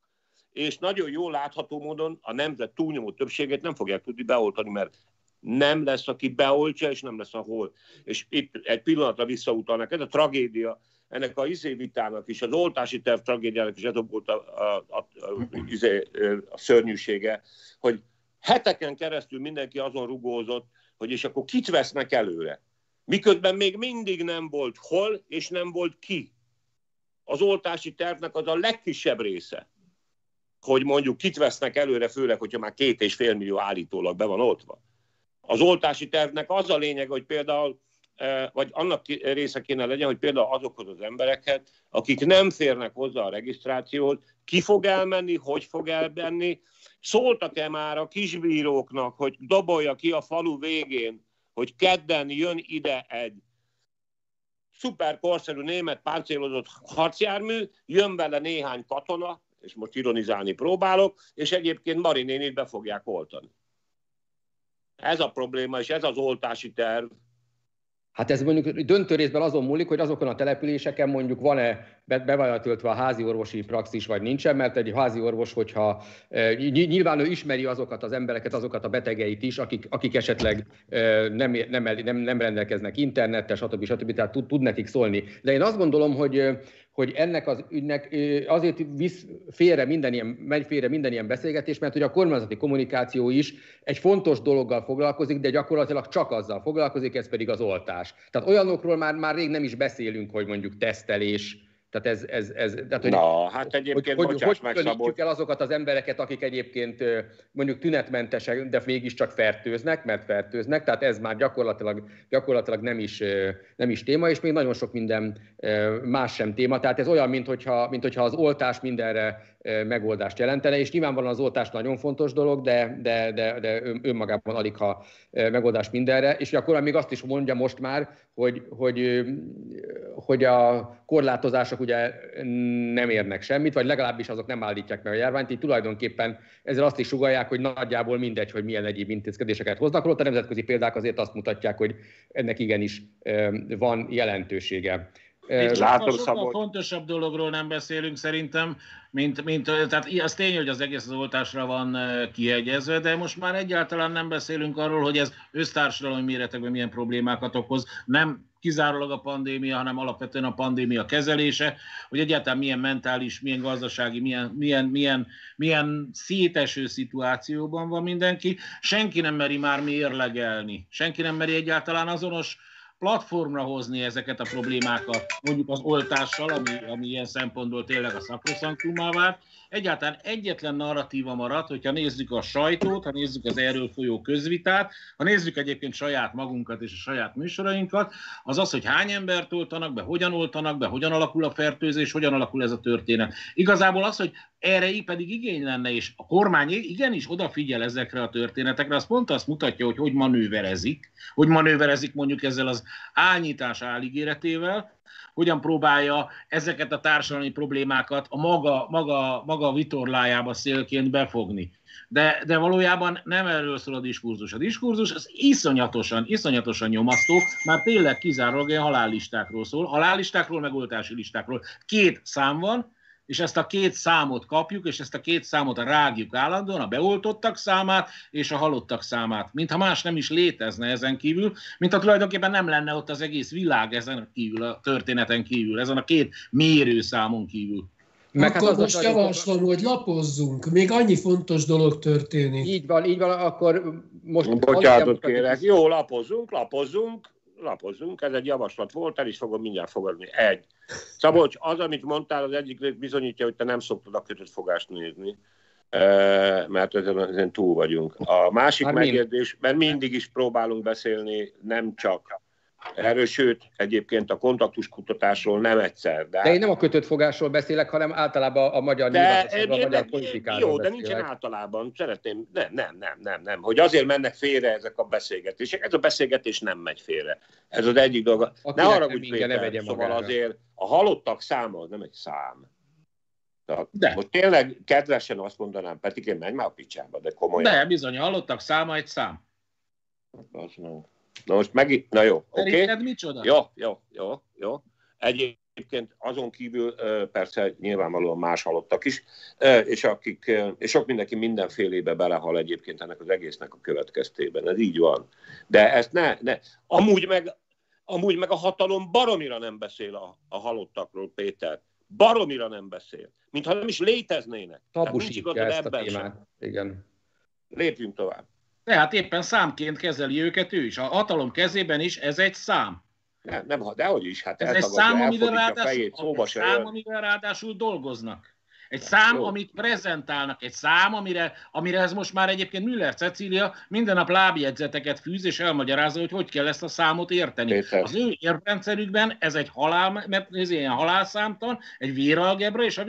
és nagyon jól látható módon a nemzet túlnyomó többségét nem fogják tudni beoltani, mert nem lesz, aki beoltja, és nem lesz ahol. És itt egy pillanatra visszautalnak, ez a tragédia, ennek a izé vitának is, az oltási terv tragédiának is ez volt a, a, a, a, izé, a szörnyűsége, hogy Heteken keresztül mindenki azon rugózott, hogy és akkor kit vesznek előre. Miközben még mindig nem volt hol, és nem volt ki. Az oltási tervnek az a legkisebb része, hogy mondjuk kit vesznek előre, főleg, hogyha már két és fél millió állítólag be van oltva. Az oltási tervnek az a lényeg, hogy például vagy annak része kéne legyen, hogy például azokhoz az embereket, akik nem férnek hozzá a regisztrációhoz, ki fog elmenni, hogy fog elmenni, Szóltak-e már a kisbíróknak, hogy dobolja ki a falu végén, hogy kedden jön ide egy szuper korszerű német páncélozott harcjármű, jön vele néhány katona, és most ironizálni próbálok, és egyébként Marinénit be fogják oltani. Ez a probléma, és ez az oltási terv, Hát ez mondjuk döntő részben azon múlik, hogy azokon a településeken mondjuk van-e be van töltve a házi orvosi praxis, vagy nincsen, mert egy házi orvos, hogyha e, nyilván ő ismeri azokat az embereket, azokat a betegeit is, akik, akik esetleg e, nem, nem, nem, nem rendelkeznek internettel, stb. stb. Tehát tud, tud nekik szólni. De én azt gondolom, hogy hogy ennek az ügynek azért visz félre minden ilyen, megy félre minden ilyen beszélgetés, mert hogy a kormányzati kommunikáció is egy fontos dologgal foglalkozik, de gyakorlatilag csak azzal foglalkozik, ez pedig az oltás. Tehát olyanokról már, már rég nem is beszélünk, hogy mondjuk tesztelés, tehát ez, ez, ez tehát, hogy, Na, hát egyébként hogy, hogy, hogy meg, el azokat az embereket, akik egyébként mondjuk tünetmentesek, de mégiscsak fertőznek, mert fertőznek, tehát ez már gyakorlatilag, gyakorlatilag nem, is, nem is téma, és még nagyon sok minden más sem téma. Tehát ez olyan, mint hogyha, mint hogyha az oltás mindenre megoldást jelentene, és nyilvánvalóan az oltás nagyon fontos dolog, de, de, de, de önmagában alig ha megoldás mindenre, és akkor még azt is mondja most már, hogy, hogy, hogy a korlátozások ugye nem érnek semmit, vagy legalábbis azok nem állítják meg a járványt, így tulajdonképpen ezzel azt is sugalják, hogy nagyjából mindegy, hogy milyen egyéb intézkedéseket hoznak, holott a nemzetközi példák azért azt mutatják, hogy ennek igenis van jelentősége. Látom, sokkal Szabolcs. fontosabb dologról nem beszélünk szerintem, mint, mint tehát az tény, hogy az egész az oltásra van kiegyezve, de most már egyáltalán nem beszélünk arról, hogy ez össztársadalmi méretekben milyen problémákat okoz. Nem kizárólag a pandémia, hanem alapvetően a pandémia kezelése, hogy egyáltalán milyen mentális, milyen gazdasági, milyen, milyen, milyen, milyen széteső szituációban van mindenki. Senki nem meri már mérlegelni, senki nem meri egyáltalán azonos platformra hozni ezeket a problémákat, mondjuk az oltással, ami, ami ilyen szempontból tényleg a szakroszankumá vált. Egyáltalán egyetlen narratíva maradt, hogyha nézzük a sajtót, ha nézzük az erről folyó közvitát, ha nézzük egyébként saját magunkat és a saját műsorainkat, az az, hogy hány embert oltanak be, hogyan oltanak be, hogyan alakul a fertőzés, hogyan alakul ez a történet. Igazából az, hogy erre pedig igény lenne, és a kormány igenis odafigyel ezekre a történetekre, az pont azt mutatja, hogy hogy manőverezik, hogy manőverezik mondjuk ezzel az álnyítás álígéretével, hogyan próbálja ezeket a társadalmi problémákat a maga, maga, maga vitorlájába szélként befogni. De, de valójában nem erről szól a diskurzus. A diskurzus az iszonyatosan, iszonyatosan nyomasztó, már tényleg kizárólag ilyen halállistákról szól, halállistákról, megoltási listákról. Két szám van, és ezt a két számot kapjuk, és ezt a két számot rágjuk állandóan, a beoltottak számát és a halottak számát. Mintha más nem is létezne ezen kívül, mint ha tulajdonképpen nem lenne ott az egész világ ezen kívül, a történeten kívül, ezen a két mérőszámon kívül. Meg hát akkor hát most javaslom, hogy lapozzunk. Még annyi fontos dolog történik. Így van, így van, akkor most... Bocsánatot kérek. Jó, lapozzunk, lapozzunk lapozzunk, ez egy javaslat volt, el is fogom mindjárt fogadni. Egy. Szabolcs, az, amit mondtál, az egyik bizonyítja, hogy te nem szoktad a kötött fogást nézni, mert ezen, ezen túl vagyunk. A másik Már megjegyzés, mert mindig is próbálunk beszélni nem csak Erről sőt, egyébként a kontaktuskutatásról nem egyszer. De, de én nem a kötött fogásról beszélek, hanem általában a magyar de, a magyar politikáról Jó, beszélek. de nincsen általában. Szeretném, nem, nem, nem, nem, nem. Hogy azért mennek félre ezek a beszélgetések. Ez a beszélgetés nem megy félre. Ez az egyik dolog. ne arra, hogy Péter, ne szóval magára. azért a halottak száma az nem egy szám. Tehát de. Most tényleg kedvesen azt mondanám, én menj már a picsába, de komolyan. De bizony, a halottak száma egy szám. Az nem. Na most megint, na jó, oké. Okay. micsoda? Jó, jó, jó, jó. Egyébként azon kívül persze nyilvánvalóan más halottak is, és, akik, és sok mindenki mindenfélébe belehal egyébként ennek az egésznek a következtében. Ez így van. De ezt ne, ne. Amúgy meg, amúgy meg a hatalom baromira nem beszél a, a halottakról, Péter. Baromira nem beszél. Mintha nem is léteznének. Tabusítja ezt a témát. Sem. Igen. Lépjünk tovább. Tehát éppen számként kezeli őket ő is. A hatalom kezében is ez egy szám. Nem, nem dehogy is. Hát ez egy szám, amivel ráadásul, fejét, szám, amivel ráadásul dolgoznak. Egy szám, Jó. amit prezentálnak, egy szám, amire, amire ez most már egyébként Müller Cecília minden nap lábjegyzeteket fűz, és elmagyarázza, hogy hogy kell ezt a számot érteni. Péter. Az ő érrendszerükben ez egy halál, mert ez ilyen halálszámtan, egy véralgebra, és a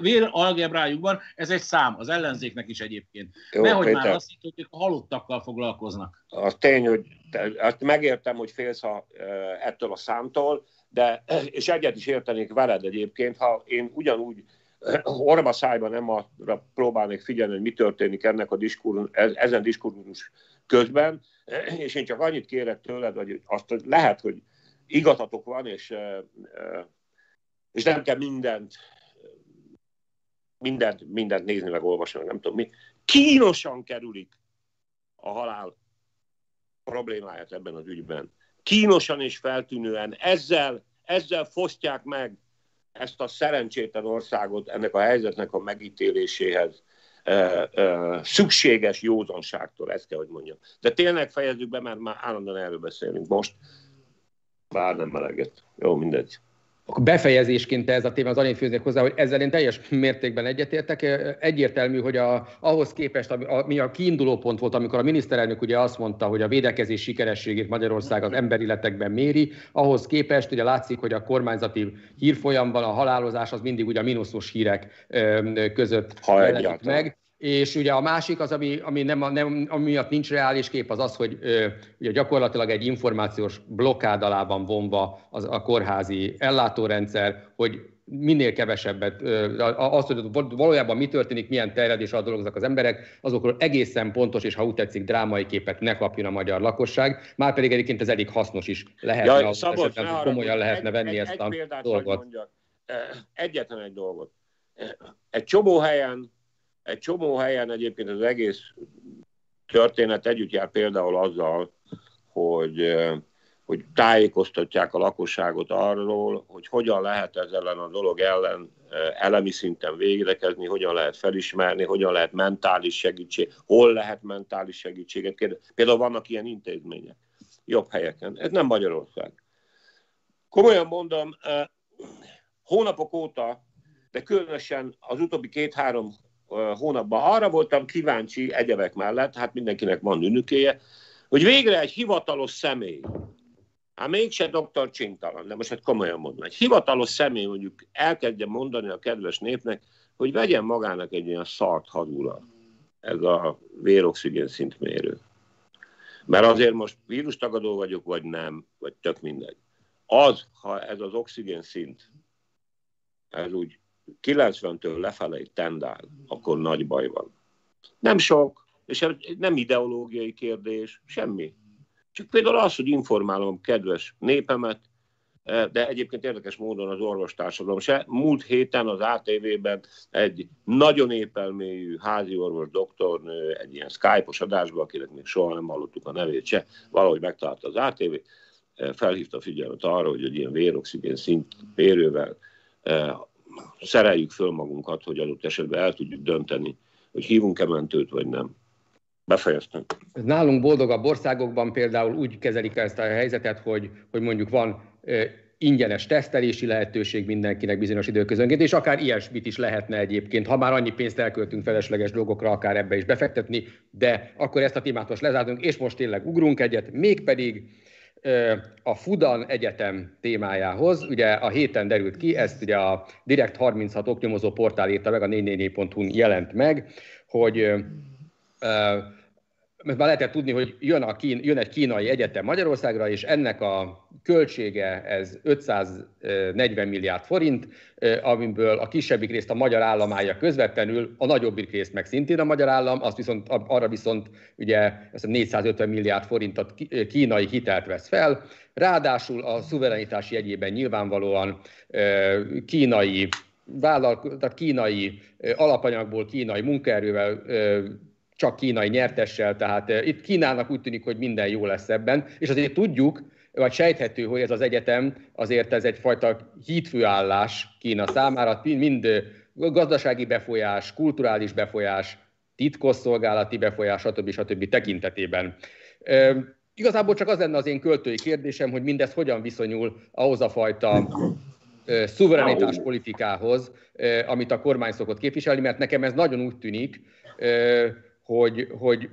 véralgebrájukban ez egy szám, az ellenzéknek is egyébként. Jó, Nehogy Péter. már azt hitték, hogy a halottakkal foglalkoznak. Az tény, hogy azt megértem, hogy félsz a, ettől a számtól, de, és egyet is értenék veled egyébként, ha én ugyanúgy orba szájban nem arra próbálnék figyelni, hogy mi történik ennek a diskurzus, ezen diskurzus közben, és én csak annyit kérek tőled, hogy azt hogy lehet, hogy igatatok van, és, és nem kell mindent, mindent, mindent nézni, meg olvasni, nem tudom mi. Kínosan kerülik a halál problémáját ebben az ügyben. Kínosan és feltűnően ezzel, ezzel fosztják meg ezt a szerencsétlen országot ennek a helyzetnek a megítéléséhez szükséges józanságtól, ezt kell, hogy mondjam. De tényleg fejezzük be, mert már állandóan erről beszélünk most. Bár nem meleget. Jó, mindegy akkor befejezésként ez a téma, az annyit főznék hozzá, hogy ezzel én teljes mértékben egyetértek. Egyértelmű, hogy a, ahhoz képest, ami a, mi a kiinduló pont volt, amikor a miniszterelnök ugye azt mondta, hogy a védekezés sikerességét Magyarország az emberilletekben méri, ahhoz képest ugye látszik, hogy a kormányzati hírfolyamban a halálozás az mindig ugye a mínuszos hírek között jelenik meg. És ugye a másik az, ami, ami nem, nem, ami miatt nincs reális kép, az az, hogy ö, ugye gyakorlatilag egy információs blokkád alában vonva az, a kórházi ellátórendszer, hogy minél kevesebbet, azt, hogy valójában mi történik, milyen terjedés alatt dolgoznak az emberek, azokról egészen pontos, és ha úgy tetszik, drámai képet ne kapjon a magyar lakosság. Már pedig egyébként ez elég hasznos is lehetne, ja, Szabolcs, esetben komolyan lehetne venni egy, ezt egy a dolgot. Egyetlen egy dolgot. Egy csomó helyen, egy csomó helyen egyébként az egész történet együtt jár például azzal, hogy hogy tájékoztatják a lakosságot arról, hogy hogyan lehet ezzel ellen a dolog ellen elemi szinten végrekezni, hogyan lehet felismerni, hogyan lehet mentális segítség, hol lehet mentális segítséget kérni. Például vannak ilyen intézmények jobb helyeken. Ez nem Magyarország. Komolyan mondom, hónapok óta, de különösen az utóbbi két-három hónapban arra voltam kíváncsi egyebek mellett, hát mindenkinek van ünükéje, hogy végre egy hivatalos személy, Hát mégse doktor Csintalan, de most hát komolyan mondom. Egy hivatalos személy mondjuk elkezdje mondani a kedves népnek, hogy vegyen magának egy ilyen szart hadula, ez a véroxigén szintmérő. Mert azért most vírustagadó vagyok, vagy nem, vagy tök mindegy. Az, ha ez az oxigén szint, ez úgy 90-től lefelé tendál, akkor nagy baj van. Nem sok, és nem ideológiai kérdés, semmi. Csak például az, hogy informálom kedves népemet, eh, de egyébként érdekes módon az orvostársadalom se. Múlt héten az ATV-ben egy nagyon épelmélyű házi orvos doktornő egy ilyen Skype-os adásban, akinek még soha nem hallottuk a nevét se, valahogy megtalálta az ATV, eh, felhívta a figyelmet arra, hogy egy ilyen véroxigén szint mérővel eh, szereljük föl magunkat, hogy adott esetben el tudjuk dönteni, hogy hívunk-e mentőt, vagy nem. Befejeztem. Nálunk boldogabb országokban például úgy kezelik ezt a helyzetet, hogy, hogy mondjuk van ingyenes tesztelési lehetőség mindenkinek bizonyos időközönként, és akár ilyesmit is lehetne egyébként, ha már annyi pénzt elköltünk felesleges dolgokra, akár ebbe is befektetni, de akkor ezt a témát most lezártunk, és most tényleg ugrunk egyet, mégpedig a Fudan Egyetem témájához. Ugye a héten derült ki, ezt ugye a Direkt 36 oknyomozó portál írta meg, a 444.hu jelent meg, hogy mert már lehetett tudni, hogy jön, a kín, jön egy kínai egyetem Magyarországra, és ennek a költsége ez 540 milliárd forint, amiből a kisebbik részt a magyar állam állja közvetlenül, a nagyobbik részt meg szintén a magyar állam, azt viszont, arra viszont ugye ezt a 450 milliárd forintot kínai hitelt vesz fel, ráadásul a szuverenitás jegyében nyilvánvalóan kínai vállal, kínai alapanyagból, kínai munkaerővel csak kínai nyertessel, tehát eh, itt Kínának úgy tűnik, hogy minden jó lesz ebben, és azért tudjuk, vagy sejthető, hogy ez az egyetem azért ez egyfajta hídfőállás Kína számára, mind gazdasági befolyás, kulturális befolyás, titkosszolgálati befolyás, stb. stb. tekintetében. Igazából csak az lenne az én költői kérdésem, hogy mindez hogyan viszonyul ahhoz a fajta szuverenitás politikához, amit a kormány szokott képviselni, mert nekem ez nagyon úgy tűnik, hogy, hogy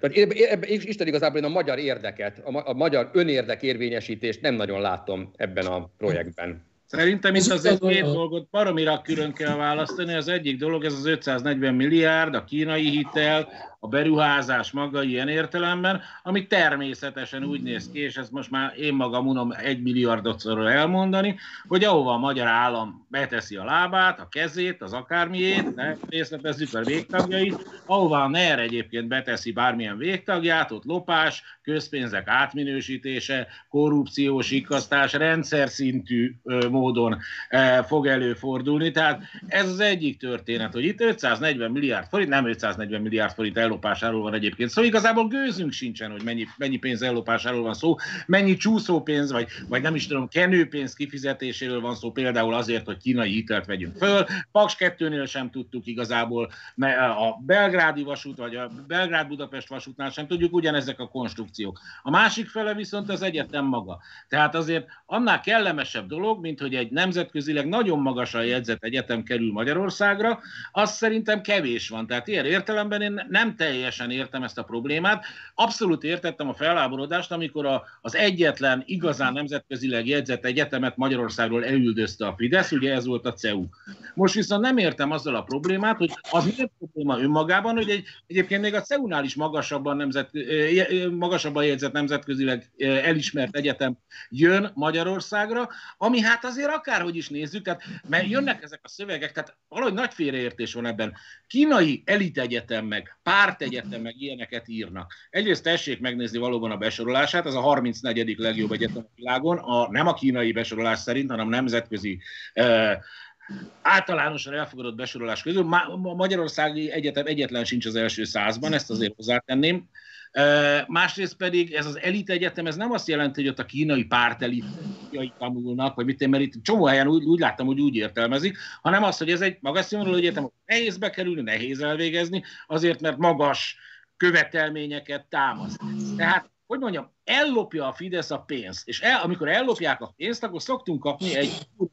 ebben Isten igazából én a magyar érdeket, a, a magyar önérdek érvényesítést nem nagyon látom ebben a projektben. Szerintem itt azért két dolgot baromira külön kell választani. Az egyik dolog, ez az 540 milliárd, a kínai hitel, a beruházás maga ilyen értelemben, ami természetesen úgy néz ki, és ezt most már én magam unom egy milliárdotszor elmondani, hogy ahova a magyar állam beteszi a lábát, a kezét, az akármiét, ne részletezzük a végtagjait, ahova a NER egyébként beteszi bármilyen végtagját, ott lopás, közpénzek átminősítése, korrupciós ikasztás, rendszer szintű módon fog előfordulni. Tehát ez az egyik történet, hogy itt 540 milliárd forint, nem 540 milliárd forint ellopásáról van egyébként szó. Igazából gőzünk sincsen, hogy mennyi, mennyi pénz ellopásáról van szó, mennyi csúszópénz, vagy, vagy nem is tudom, kenőpénz kifizetéséről van szó, például azért, hogy kínai hitelt vegyünk föl. Paks 2-nél sem tudtuk igazából, a belgrádi vasút, vagy a Belgrád-Budapest vasútnál sem tudjuk ugyanezek a konstrukciók. A másik fele viszont az egyetem maga. Tehát azért annál kellemesebb dolog, mint hogy egy nemzetközileg nagyon magasan jegyzett egyetem kerül Magyarországra, az szerintem kevés van. Tehát ilyen értelemben én nem teljesen értem ezt a problémát. Abszolút értettem a felháborodást, amikor a, az egyetlen igazán nemzetközileg jegyzett egyetemet Magyarországról elüldözte a Fidesz, ugye ez volt a CEU. Most viszont nem értem azzal a problémát, hogy az miért probléma önmagában, hogy egy, egyébként még a CEU-nál is magasabban, nemzet, magasabban jegyzett nemzetközileg elismert egyetem jön Magyarországra, ami hát azért akárhogy is nézzük, tehát, mert jönnek ezek a szövegek, tehát valahogy nagy félreértés van ebben. Kínai elitegyetem meg, pártegyetem meg ilyeneket írnak. Egyrészt tessék megnézni valóban a besorolását, ez a 34. legjobb egyetem a világon, a, nem a kínai besorolás szerint, hanem nemzetközi eh, általánosan elfogadott besorolás közül. Ma, Magyarországi Egyetem egyetlen sincs az első százban, ezt azért hozzátenném. Másrészt pedig ez az elit egyetem, ez nem azt jelenti, hogy ott a kínai párt elitjai tanulnak, vagy mit én, mert itt csomó helyen úgy, úgy láttam, hogy úgy értelmezik, hanem az, hogy ez egy magas színvonalú egyetem, nehéz bekerülni, nehéz elvégezni, azért, mert magas követelményeket támaszt. Tehát hogy mondjam, ellopja a Fidesz a pénzt, és el, amikor ellopják a pénzt, akkor szoktunk kapni egy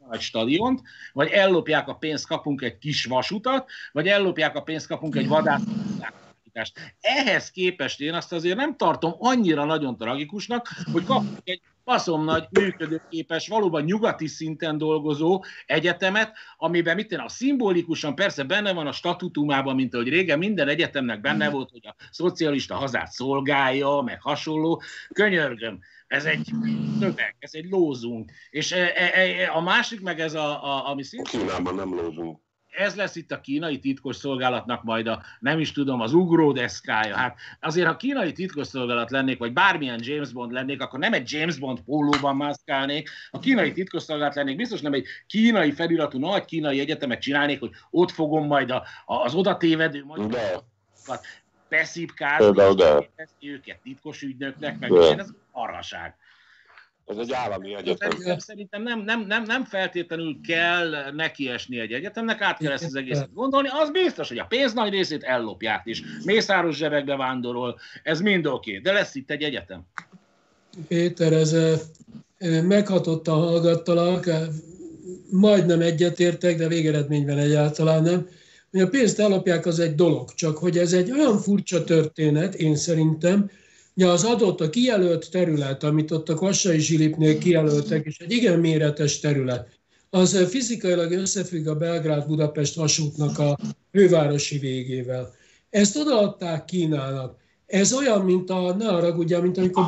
nagy stadiont, vagy ellopják a pénzt, kapunk egy kis vasutat, vagy ellopják a pénzt, kapunk egy vadászat alapítást. Ehhez képest én azt azért nem tartom annyira nagyon tragikusnak, hogy kapunk egy faszom nagy, működőképes, valóban nyugati szinten dolgozó egyetemet, amiben mit a szimbolikusan persze benne van a statutumában, mint ahogy régen minden egyetemnek benne volt, hogy a szocialista hazát szolgálja, meg hasonló. Könyörgöm, ez egy szöveg, ez egy lózunk. És e, e, e, a másik meg ez, a, a, ami szintén... Kínában nem lózunk ez lesz itt a kínai titkos szolgálatnak majd a, nem is tudom, az ugródeszkája. Hát azért, ha kínai titkos szolgálat lennék, vagy bármilyen James Bond lennék, akkor nem egy James Bond pólóban mászkálnék, a kínai titkos szolgálat lennék, biztos nem egy kínai feliratú nagy kínai egyetemet csinálnék, hogy ott fogom majd a, a, az oda tévedő magyar beszipkázni, őket titkos ügynöknek, meg ez arraság. Ez egy állami egyetem. Szerintem, szerintem nem, nem, nem, nem feltétlenül kell nekiesni egy egyetemnek, át kell ezt az egészet gondolni. Az biztos, hogy a pénz nagy részét ellopják is. Mészáros zsebekbe vándorol, ez mind oké, okay. de lesz itt egy egyetem. Péter, ez meghatott a hallgattalak, majdnem egyetértek, de végeredményben egyáltalán nem. Hogy a pénzt ellopják, az egy dolog, csak hogy ez egy olyan furcsa történet, én szerintem, Ja, az adott a kijelölt terület, amit ott a Kassai Zsilipnél kijelöltek, és egy igen méretes terület, az fizikailag összefügg a Belgrád-Budapest vasútnak a fővárosi végével. Ezt odaadták Kínának. Ez olyan, mint a, ne haragudjál, mint amikor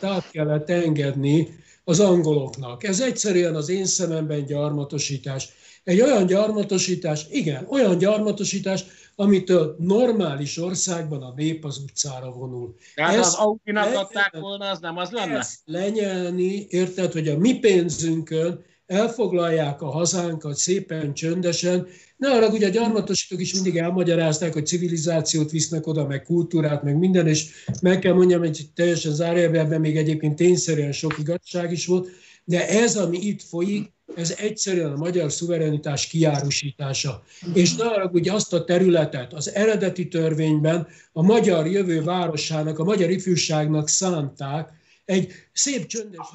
át kellett engedni az angoloknak. Ez egyszerűen az én szememben gyarmatosítás. Egy olyan gyarmatosítás, igen, olyan gyarmatosítás, amitől normális országban a nép az utcára vonul. Tehát az Aukinak adták volna, az nem az lenne? Ezt lenyelni, érted, hogy a mi pénzünkön elfoglalják a hazánkat szépen, csöndesen. Ne arra, hogy a gyarmatosítók is mindig elmagyarázták, hogy civilizációt visznek oda, meg kultúrát, meg minden, és meg kell mondjam, hogy teljesen zárójelben még egyébként tényszerűen sok igazság is volt, de ez, ami itt folyik, ez egyszerűen a magyar szuverenitás kiárusítása. És ne hogy azt a területet az eredeti törvényben a magyar jövő városának, a magyar ifjúságnak szánták, egy szép csöndes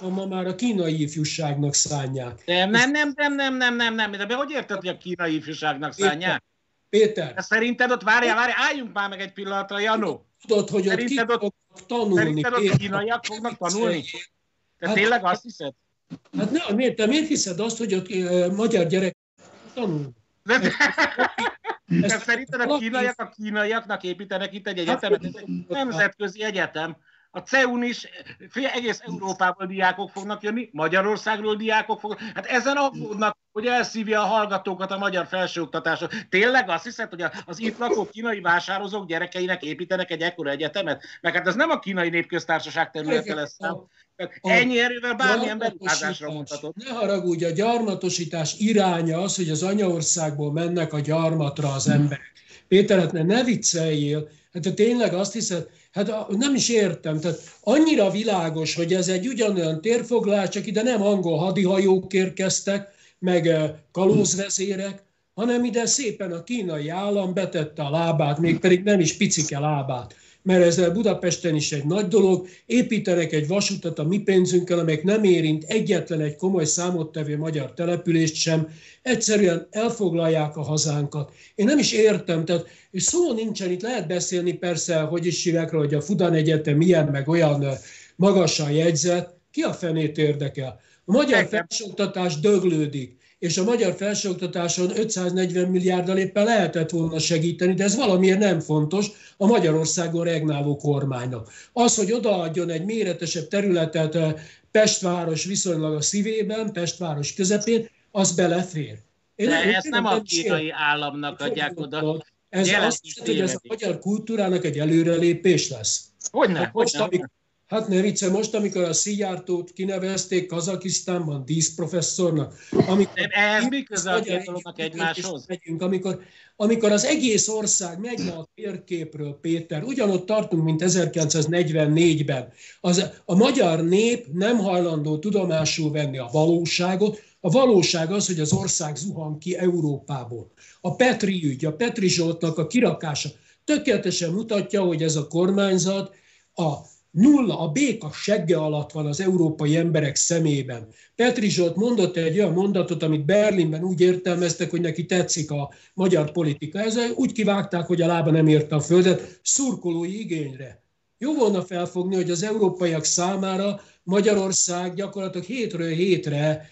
van ma már a kínai ifjúságnak szánják. Nem, nem, nem, nem, nem, nem, nem, nem. De hogy érted, hogy a kínai ifjúságnak szánják? Péter. De szerinted ott, várjál, várjál, álljunk már meg egy pillanatra, Janó. Tudod, hogy ott ki ott, tanulni. Szerinted ott kínaiak fognak tanulni? Te hát, tényleg azt hiszed? Hát nem, miért, te miért hiszed azt, hogy ott magyar gyerek tanul? De, de, de szerinted a kínaiak a kínaiaknak építenek itt egy egyetemet? Ez egy nemzetközi egyetem. A CEUN is egész Európából diákok fognak jönni, Magyarországról diákok fognak. Hát ezen aggódnak, hogy elszívja a hallgatókat a magyar felsőoktatásra. Tényleg azt hiszed, hogy az itt lakó kínai vásározók gyerekeinek építenek egy ekkora egyetemet? Meg hát ez nem a kínai népköztársaság területe lesz. Ennyi erővel bármilyen beruházásra mondhatod. Ne haragudj, a gyarmatosítás iránya az, hogy az anyaországból mennek a gyarmatra az emberek. Péter, hát ne, ne vicceljél. Hát te tényleg azt hiszed, Hát nem is értem. Tehát annyira világos, hogy ez egy ugyanolyan térfoglalás, csak ide nem angol hadihajók érkeztek, meg eh, kalózvezérek, hanem ide szépen a kínai állam betette a lábát, még pedig nem is picike lábát. Mert ez Budapesten is egy nagy dolog, építenek egy vasutat a mi pénzünkkel, amelyek nem érint egyetlen egy komoly számottevő magyar települést sem, egyszerűen elfoglalják a hazánkat. Én nem is értem, tehát és szó nincsen, itt lehet beszélni persze, hogy is hívják hogy a Fudan Egyetem milyen, meg olyan magasan jegyzett, ki a fenét érdekel? A magyar felsőoktatás döglődik és a magyar felsőoktatáson 540 milliárddal éppen lehetett volna segíteni, de ez valamiért nem fontos a Magyarországon regnáló kormánynak. Az, hogy odaadjon egy méretesebb területet eh, Pestváros viszonylag a szívében, Pestváros közepén, az belefér. Én de ezt nem a kínai államnak adják oda. Ez azt hogy ez a magyar kultúrának egy előrelépés lesz. Hogyne, hát most, amikor, Hát ne vicce, most, amikor a Szijjártót kinevezték Kazakisztánban díszprofesszornak, amikor... Ez mi köze a két egymáshoz? Megyünk, amikor, amikor az egész ország megy a térképről, Péter, ugyanott tartunk, mint 1944-ben. Az, a magyar nép nem hajlandó tudomásul venni a valóságot, a valóság az, hogy az ország zuhan ki Európából. A Petri ügy, a Petri Zsoltnak a kirakása tökéletesen mutatja, hogy ez a kormányzat a Nulla, a béka segge alatt van az európai emberek szemében. Petri Zsolt mondott egy olyan mondatot, amit Berlinben úgy értelmeztek, hogy neki tetszik a magyar politika. Ezzel úgy kivágták, hogy a lába nem érte a földet, szurkolói igényre. Jó volna felfogni, hogy az európaiak számára Magyarország gyakorlatilag hétről hétre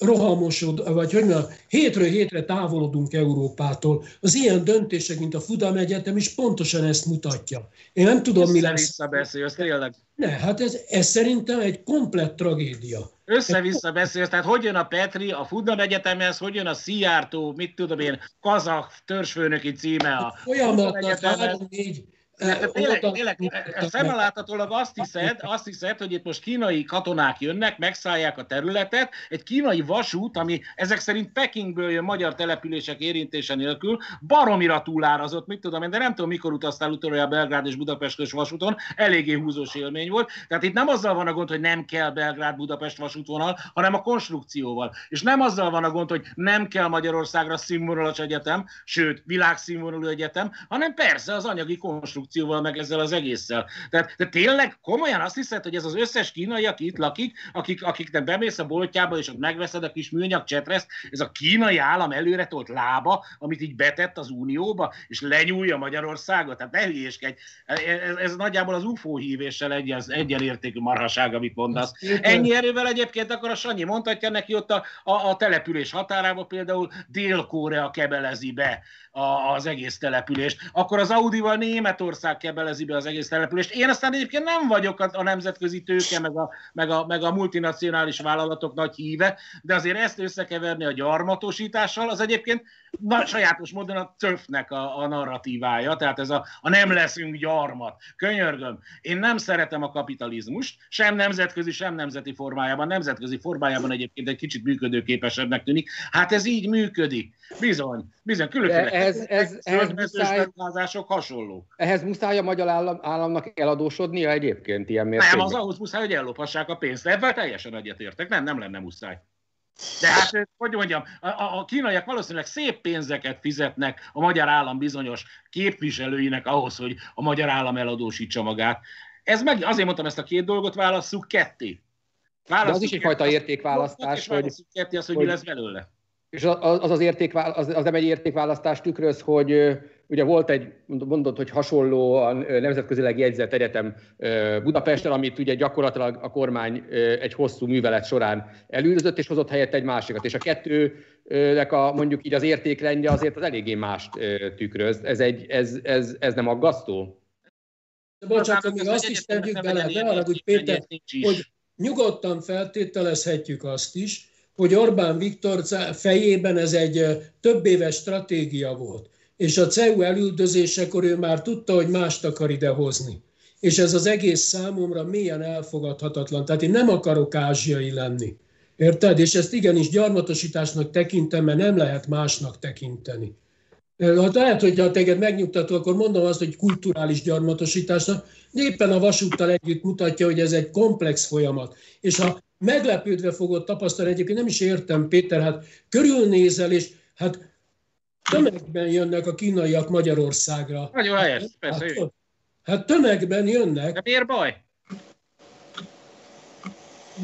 rohamosod, vagy hogy mondjam, hétről hétre távolodunk Európától. Az ilyen döntések, mint a Fudam Egyetem is pontosan ezt mutatja. Én nem tudom, mi lesz. Össze-vissza tényleg. Ne, hát ez, ez szerintem egy komplett tragédia. Össze-vissza beszélsz, tehát hogy jön a Petri a Fudam Egyetemhez, hogy jön a Szijjártó, mit tudom én, kazak törzsfőnöki címe a Folyamatnak három-négy Tényleg, tényleg, szemmeláthatólag azt hiszed, azt hiszed, hogy itt most kínai katonák jönnek, megszállják a területet, egy kínai vasút, ami ezek szerint Pekingből jön magyar települések érintése nélkül, baromira túlárazott, mit tudom én, de nem tudom, mikor utaztál utoljára Belgrád és Budapest vasúton, eléggé húzós élmény volt. Tehát itt nem azzal van a gond, hogy nem kell Belgrád-Budapest vasútvonal, hanem a konstrukcióval. És nem azzal van a gond, hogy nem kell Magyarországra színvonalas egyetem, sőt, világszínvonalú egyetem, hanem persze az anyagi konstrukció korrupcióval, meg ezzel az egésszel. Tehát de tényleg komolyan azt hiszed, hogy ez az összes kínai, aki itt lakik, akik, akiknek bemész a boltjába, és ott megveszed a kis műanyag csetreszt, ez a kínai állam előre tolt lába, amit így betett az Unióba, és lenyúlja Magyarországot. Tehát ne hülyéskedj. Ez, ez nagyjából az UFO hívéssel egyen, egyenértékű marhaság, amit mondasz. Ennyi erővel egyébként akkor a Sanyi mondhatja neki ott a, a, a település határába például Dél-Korea kebelezi be a, az egész települést, akkor az Audival Németország kebelezi be az egész települést. Én aztán egyébként nem vagyok a, a nemzetközi tőke, meg a, meg, a, meg a multinacionális vállalatok nagy híve, de azért ezt összekeverni a gyarmatosítással, az egyébként na, sajátos módon a cöfnek a, a narratívája, tehát ez a, a nem leszünk gyarmat. Könyörgöm, én nem szeretem a kapitalizmust, sem nemzetközi, sem nemzeti formájában, nemzetközi formájában egyébként egy kicsit működőképesebbnek tűnik. Hát ez így működik. Bizony, bizony, különféle ez, ez, ez muszáj, hasonló. Ehhez muszáj a magyar állam, államnak eladósodnia egyébként ilyen mértékben? Nem, az ahhoz muszáj, hogy ellophassák a pénzt. Ebben teljesen egyetértek. Nem, nem lenne muszáj. De hát, hogy mondjam, a, a kínaiak valószínűleg szép pénzeket fizetnek a magyar állam bizonyos képviselőinek ahhoz, hogy a magyar állam eladósítsa magát. Ez meg, azért mondtam ezt a két dolgot, válasszuk ketté. Válasszuk De az is egyfajta értékválasztás, hogy, ketté az, hogy, hogy mi lesz belőle. És az, az, értékvál, az, az nem egy értékválasztás tükröz, hogy ugye volt egy, mondott, hogy hasonló a nemzetközileg jegyzett egyetem Budapesten, amit ugye gyakorlatilag a kormány egy hosszú művelet során elűzött, és hozott helyett egy másikat. És a kettőnek a, mondjuk így az értékrendje azért az eléggé mást tükröz. Ez, egy, ez, ez, ez nem aggasztó? Bocsánat, még azt is tegyük bele, de hogy Péter, hogy nyugodtan feltételezhetjük azt is, hogy Orbán Viktor fejében ez egy több éves stratégia volt. És a CEU elüldözésekor ő már tudta, hogy mást akar idehozni. És ez az egész számomra mélyen elfogadhatatlan. Tehát én nem akarok ázsiai lenni. Érted? És ezt igenis gyarmatosításnak tekintem, mert nem lehet másnak tekinteni. Hát lehet, hogy ha téged megnyugtató, akkor mondom azt, hogy kulturális gyarmatosításnak, de éppen a vasúttal együtt mutatja, hogy ez egy komplex folyamat. És ha meglepődve fogod tapasztalni, egyébként nem is értem, Péter, hát körülnézel, és hát tömegben jönnek a kínaiak Magyarországra. Nagyon helyes, persze. Hát, Hát tömegben jönnek. De miért baj?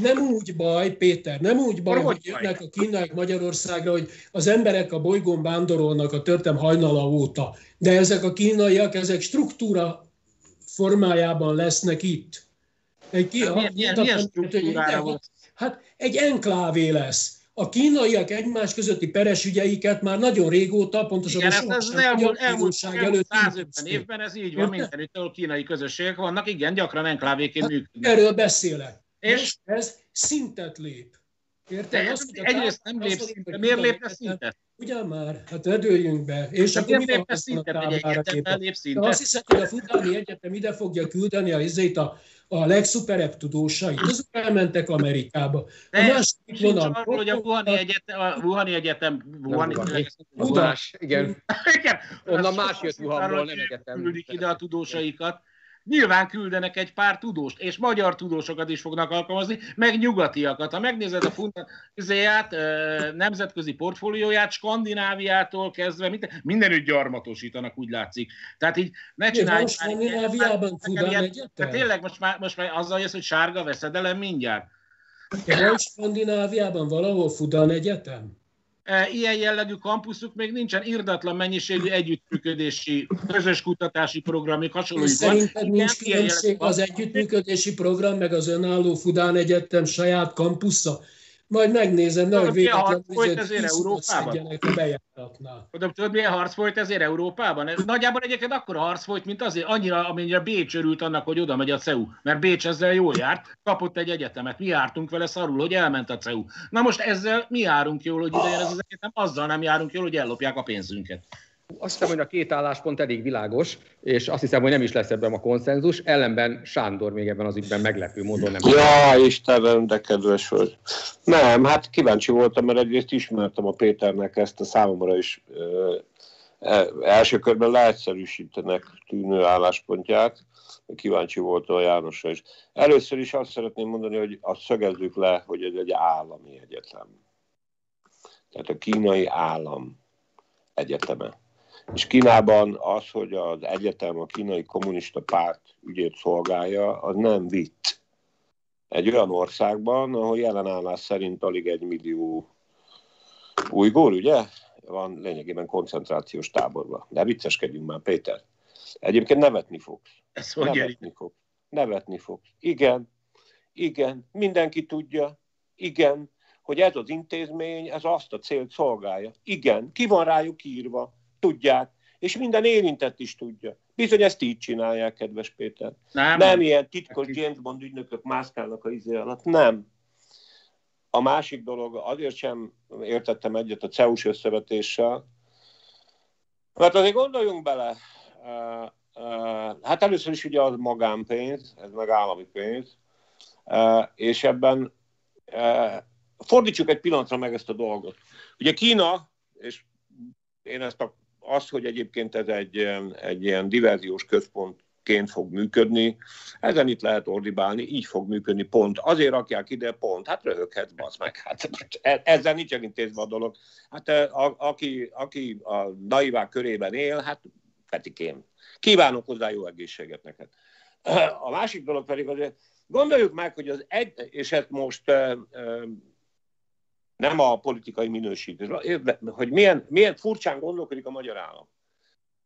Nem úgy baj, Péter, nem úgy baj, hogy jönnek a kínaiak Magyarországra, hogy az emberek a bolygón vándorolnak a törtem hajnala óta. De ezek a kínaiak, ezek struktúra formájában lesznek itt. Egy ki, milyen, milyen, milyen struktúrára van? Hát egy enklávé lesz. A kínaiak egymás közötti peres ügyeiket már nagyon régóta, pontosabban Igen, ez, ez elmúlt, elmúlt, elmúlt 150 évben ez így van, mindenütt, ahol kínai közösségek vannak, igen, gyakran enklávéként hát, működnek. Erről beszélek. És ez szintet lép. Érted? Azt, egyrészt nem lép szintet. Miért lépne szintet? Ugyan már, hát ödöljünk be. És De akkor miért lépne szintet egy egyetemben lép szintet? Azt hiszem, hogy a Futáni Egyetem ide fogja küldeni a, izét a, a legszuperebb tudósait. Azok elmentek Amerikába. A másik vonal. Arról, hogy a Wuhani Egyetem, a Wuhani Egyetem, Wuhani, Wuhani, igen. igen. Onnan más jött Wuhanból, nem egyetem. Küldik ide a tudósaikat nyilván küldenek egy pár tudóst, és magyar tudósokat is fognak alkalmazni, meg nyugatiakat. Ha megnézed a fundazéját, nemzetközi portfólióját, Skandináviától kezdve, minden, mindenütt gyarmatosítanak, úgy látszik. Tehát így ne csinálj. Skandináviában Fudán Tehát tényleg most már, most már azzal jössz, hogy sárga veszedelem mindjárt. Van Skandináviában valahol Fudan Egyetem? E, ilyen jellegű kampuszuk még nincsen, irdatlan mennyiségű együttműködési, közös kutatási programjuk hasonlójuk Szerinted nincs különbség az együttműködési program, meg az önálló Fudán Egyetem saját kampusza? Majd megnézem, nehogy véletlenül folyt ezért Európában. a bejáratnál. Tudod, milyen harc folyt ezért Európában? Ez nagyjából egyébként akkor harc folyt, mint azért, annyira, amennyire Bécs örült annak, hogy oda megy a CEU. Mert Bécs ezzel jól járt, kapott egy egyetemet. Mi jártunk vele szarul, hogy elment a CEU. Na most ezzel mi járunk jól, hogy ide ez az egyetem, azzal nem járunk jól, hogy ellopják a pénzünket. Azt hiszem, hogy a két álláspont elég világos, és azt hiszem, hogy nem is lesz ebben a konszenzus, ellenben Sándor még ebben az ügyben meglepő módon nem. Ja, Istenem, de kedves vagy. Nem, hát kíváncsi voltam, mert egyrészt ismertem a Péternek ezt a számomra is e, első körben leegyszerűsítenek tűnő álláspontját. Kíváncsi volt a Jánosra is. Először is azt szeretném mondani, hogy azt szögezzük le, hogy ez egy állami egyetem. Tehát a kínai állam egyeteme. És Kínában az, hogy az egyetem a kínai kommunista párt ügyét szolgálja, az nem vitt. Egy olyan országban, ahol jelenállás szerint alig egy millió újgór, ugye? Van lényegében koncentrációs táborban. De vicceskedjünk már, Péter. Egyébként nevetni fogsz. Ez nevetni fogsz. Nevetni fogsz. Igen, igen, mindenki tudja, igen, hogy ez az intézmény, ez azt a célt szolgálja. Igen, ki van rájuk írva, tudják, és minden érintett is tudja. Bizony ezt így csinálják, kedves Péter. Nem, nem ilyen titkos James Bond ügynökök mászkálnak a izé alatt, nem. A másik dolog, azért sem értettem egyet a CEUS összevetéssel, mert azért gondoljunk bele, hát először is ugye az magánpénz, ez meg állami pénz, és ebben fordítsuk egy pillanatra meg ezt a dolgot. Ugye Kína, és én ezt a, az, hogy egyébként ez egy, egy ilyen diverziós központként fog működni, ezen itt lehet ordibálni, így fog működni, pont. Azért rakják ide, pont. Hát röhöghetsz, basz meg. Hát e, ezzel nincs intézve a dolog. Hát a, aki, aki a naivák körében él, hát Petikém. Kívánok hozzá jó egészséget neked. A másik dolog pedig azért, gondoljuk meg, hogy az egy, és ezt most nem a politikai minősítés, hogy milyen, milyen furcsán gondolkodik a magyar állam.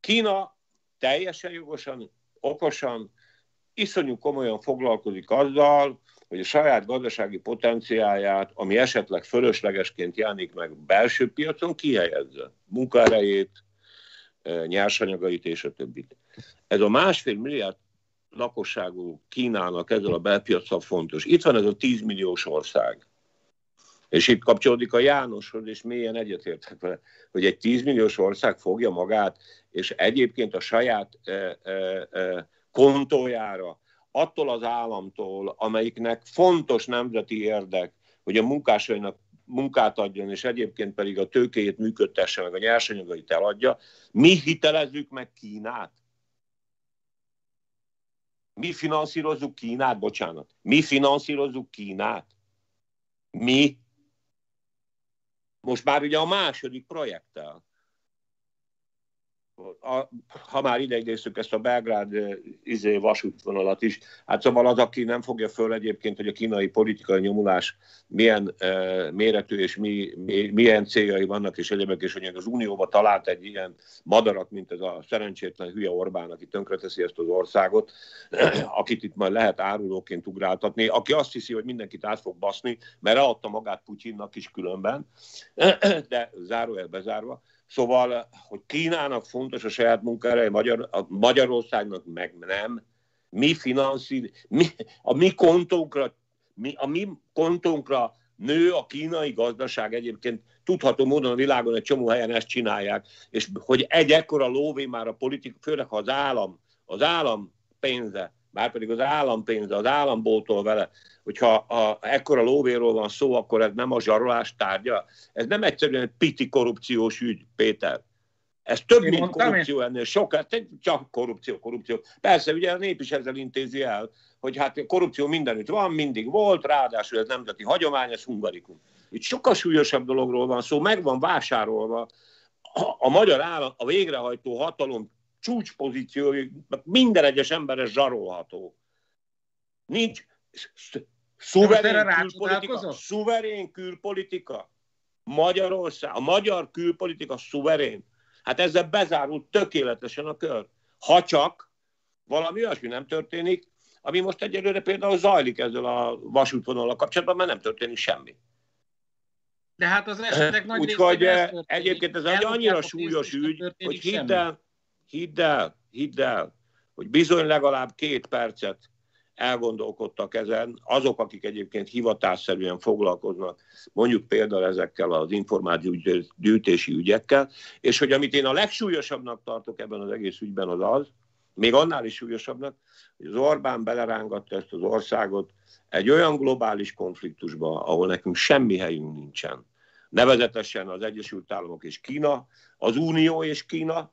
Kína teljesen jogosan, okosan, iszonyú komolyan foglalkozik azzal, hogy a saját gazdasági potenciáját, ami esetleg fölöslegesként jelenik meg belső piacon, kihelyezze. Munkaerejét, nyersanyagait és a többit. Ez a másfél milliárd lakosságú Kínának ezzel a belpiacsal fontos. Itt van ez a 10 milliós ország. És itt kapcsolódik a Jánoshoz, és mélyen egyetértek vele, hogy egy 10 milliós ország fogja magát, és egyébként a saját e, e, e, kontójára, attól az államtól, amelyiknek fontos nemzeti érdek, hogy a munkásainak munkát adjon, és egyébként pedig a tőkéjét működtesse, meg a nyersanyagait eladja, mi hitelezzük meg Kínát? Mi finanszírozzuk Kínát, bocsánat. Mi finanszírozzuk Kínát. Mi most már ugye a második projekttel. A, ha már ideidézzük ezt a Belgrád izé, vasútvonalat is, hát szóval az, aki nem fogja föl egyébként, hogy a kínai politikai nyomulás milyen uh, méretű és mi, mi, milyen céljai vannak és egyébként, és hogy az Unióba talált egy ilyen madarat, mint ez a szerencsétlen hülye Orbán, aki tönkreteszi ezt az országot, akit itt majd lehet árulóként ugráltatni, aki azt hiszi, hogy mindenkit át fog baszni, mert leadta magát Putyinnak is különben, de zárójel bezárva, Szóval, hogy Kínának fontos a saját munkára, Magyar, Magyarországnak meg nem. Mi finanszír, mi, a mi kontónkra, mi, a mi kontónkra nő a kínai gazdaság egyébként tudható módon a világon egy csomó helyen ezt csinálják, és hogy egy ekkora lóvé már a politika, főleg ha az állam, az állam pénze pedig az állam pénze, az állam bótol vele, hogyha a, ekkora lóvéről van szó, akkor ez nem a zsarolás tárgya. Ez nem egyszerűen egy piti korrupciós ügy, Péter. Ez több, Én mint mondtam, korrupció ennél, sok, hát csak korrupció, korrupció. Persze, ugye a nép is ezzel intézi el, hogy hát korrupció mindenütt van, mindig volt, ráadásul ez nemzeti hagyomány, ez hungarikum. Itt sokkal súlyosabb dologról van szó, meg van vásárolva a magyar állam, a végrehajtó hatalom csúcspozíció, minden egyes emberre zsarolható. Nincs szuverén külpolitika, szuverén külpolitika. Magyarország, a magyar külpolitika szuverén. Hát ezzel bezárult tökéletesen a kör. Ha csak valami olyasmi nem történik, ami most egyelőre például zajlik ezzel a vasútvonal kapcsolatban, mert nem történik semmi. De hát az esetek nagy Úgyhogy egyébként ez egy annyira súlyos ügy, hogy hidd el, hidd el, hidd el, hogy bizony legalább két percet elgondolkodtak ezen, azok, akik egyébként hivatásszerűen foglalkoznak, mondjuk például ezekkel az információgyűjtési ügyekkel, és hogy amit én a legsúlyosabbnak tartok ebben az egész ügyben az az, még annál is súlyosabbnak, hogy az Orbán belerángatta ezt az országot egy olyan globális konfliktusba, ahol nekünk semmi helyünk nincsen. Nevezetesen az Egyesült Államok és Kína, az Unió és Kína,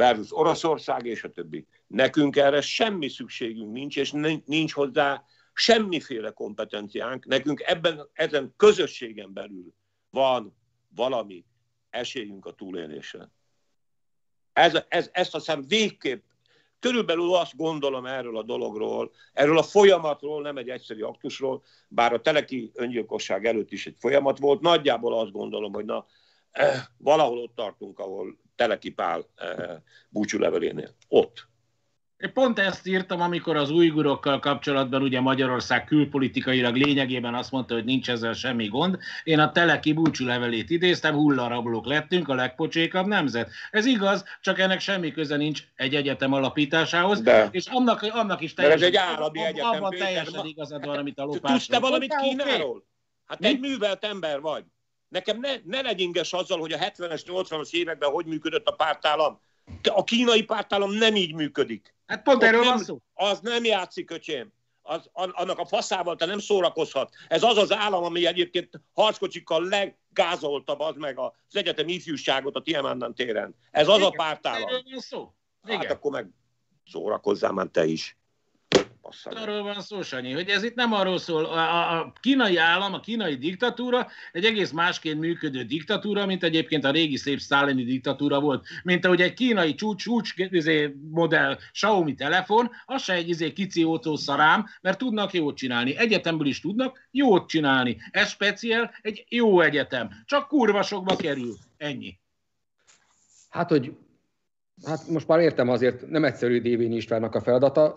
versus Oroszország és a többi. Nekünk erre semmi szükségünk nincs, és nincs hozzá semmiféle kompetenciánk. Nekünk ebben, ezen közösségen belül van valami esélyünk a túlélésre. Ez, ez, ezt aztán végképp körülbelül azt gondolom erről a dologról, erről a folyamatról, nem egy egyszerű aktusról, bár a teleki öngyilkosság előtt is egy folyamat volt, nagyjából azt gondolom, hogy na, eh, valahol ott tartunk, ahol Teleki Pál eh, búcsúlevelénél. Ott. Én pont ezt írtam, amikor az újgurokkal kapcsolatban ugye Magyarország külpolitikailag lényegében azt mondta, hogy nincs ezzel semmi gond. Én a Teleki búcsúlevelét idéztem, hullarablók lettünk, a legpocsékabb nemzet. Ez igaz, csak ennek semmi köze nincs egy egyetem alapításához, De. és annak, annak is teljesen, ez egy állami egyetem. Abban teljesen igazad van, amit a lopásról. Tudsz te valamit Kínáról? Hát egy művelt ember vagy. Nekem ne, ne legyinges azzal, hogy a 70-es, 80-as években hogy működött a pártállam. A kínai pártállam nem így működik. Hát pont erről van szó. Az nem játszik, öcsém. Az, annak a faszával te nem szórakozhat. Ez az az állam, ami egyébként harckocsikkal legázolta az meg az egyetem ifjúságot a Tiamannan téren. Ez az Igen, a pártállam. Erről van szó. Hát Igen. Hát akkor meg szórakozzál már te is. Bassza arról van szó, Sanyi, hogy ez itt nem arról szól, a, a kínai állam, a kínai diktatúra egy egész másként működő diktatúra, mint egyébként a régi szép szálini diktatúra volt, mint ahogy egy kínai csúcs, csúcs izé, modell Xiaomi telefon, az se egy izé, kici ótó szarám, mert tudnak jót csinálni. Egyetemből is tudnak jót csinálni. Ez speciál egy jó egyetem. Csak kurva sokba kerül. Ennyi. Hát, hogy Hát most már értem azért, nem egyszerű Dévényi Istvánnak a feladata.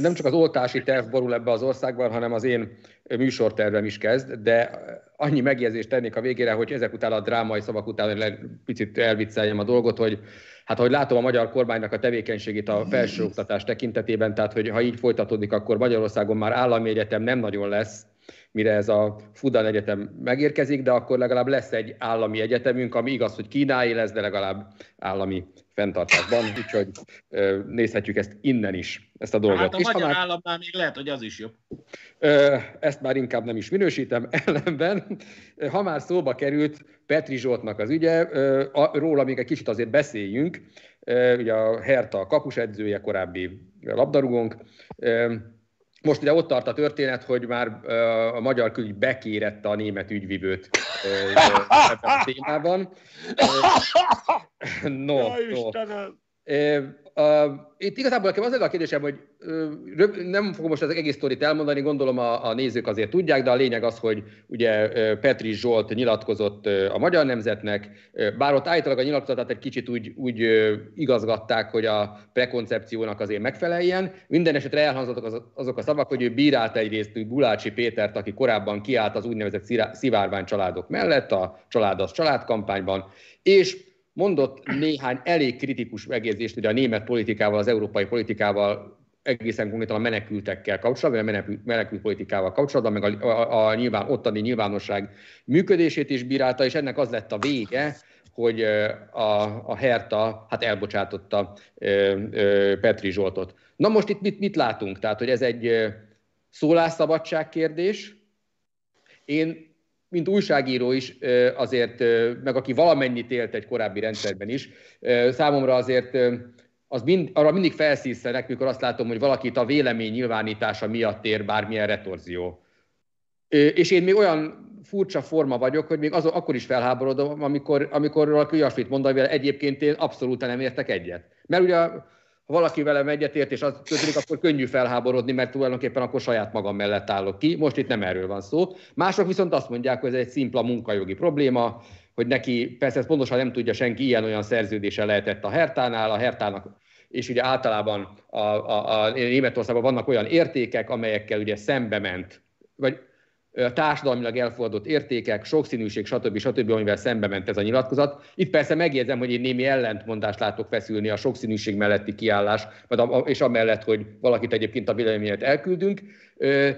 Nem csak az oltási terv borul ebbe az országban, hanem az én műsortervem is kezd, de annyi megjegyzést tennék a végére, hogy ezek után a drámai szavak után picit elvicceljem a dolgot, hogy hát ahogy látom a magyar kormánynak a tevékenységét a felsőoktatás tekintetében, tehát hogy ha így folytatódik, akkor Magyarországon már állami egyetem nem nagyon lesz, mire ez a Fudan Egyetem megérkezik, de akkor legalább lesz egy állami egyetemünk, ami igaz, hogy kínái lesz, de legalább állami fenntartásban, úgyhogy nézhetjük ezt innen is, ezt a dolgot. Hát a magyar már, államnál még lehet, hogy az is jobb. Ezt már inkább nem is minősítem, ellenben, ha már szóba került Petri Zsoltnak az ügye, róla még egy kicsit azért beszéljünk, ugye a Herta kapusedzője, korábbi labdarúgónk, most ugye ott tart a történet, hogy már a magyar külügy bekérette a német ügyvivőt ebben a témában. No, no. Itt igazából nekem az a kérdésem, hogy nem fogom most az egész sztorit elmondani, gondolom a, a nézők azért tudják, de a lényeg az, hogy ugye Petri Zsolt nyilatkozott a Magyar Nemzetnek, bár ott állítólag a nyilatkozatát egy kicsit úgy, úgy igazgatták, hogy a prekoncepciónak azért megfeleljen. Minden esetre elhangzottak azok a szavak, hogy ő bírálta egyrészt Bulácsi Pétert, aki korábban kiállt az úgynevezett szivárvány családok mellett, a család az családkampányban, és mondott néhány elég kritikus megjegyzést ugye a német politikával, az európai politikával, egészen konkrétan a menekültekkel kapcsolatban, a menekült, menekült politikával kapcsolatban, meg a, a, a nyilván, ottani nyilvánosság működését is bírálta, és ennek az lett a vége, hogy a, a Herta hát elbocsátotta Petri Zsoltot. Na most itt mit, mit látunk? Tehát, hogy ez egy szólásszabadság kérdés. Én mint újságíró is azért, meg aki valamennyit élt egy korábbi rendszerben is, számomra azért az mind, arra mindig felszíszenek, mikor azt látom, hogy valakit a vélemény nyilvánítása miatt ér bármilyen retorzió. És én még olyan furcsa forma vagyok, hogy még az, akkor is felháborodom, amikor, amikor valaki olyasmit mond, amivel egyébként én abszolút nem értek egyet. Mert ugye ha valaki velem egyetért, és az történik, akkor könnyű felháborodni, mert tulajdonképpen akkor saját magam mellett állok ki. Most itt nem erről van szó. Mások viszont azt mondják, hogy ez egy szimpla munkajogi probléma, hogy neki, persze ezt pontosan nem tudja senki, ilyen-olyan szerződése lehetett a Hertánál, a Hertának és ugye általában a, a, a Németországban vannak olyan értékek, amelyekkel ugye szembe ment, vagy társadalmilag elfogadott értékek, sokszínűség, stb. stb., amivel szembe ment ez a nyilatkozat. Itt persze megjegyzem, hogy én némi ellentmondást látok feszülni a sokszínűség melletti kiállás, és amellett, hogy valakit egyébként a véleményet elküldünk.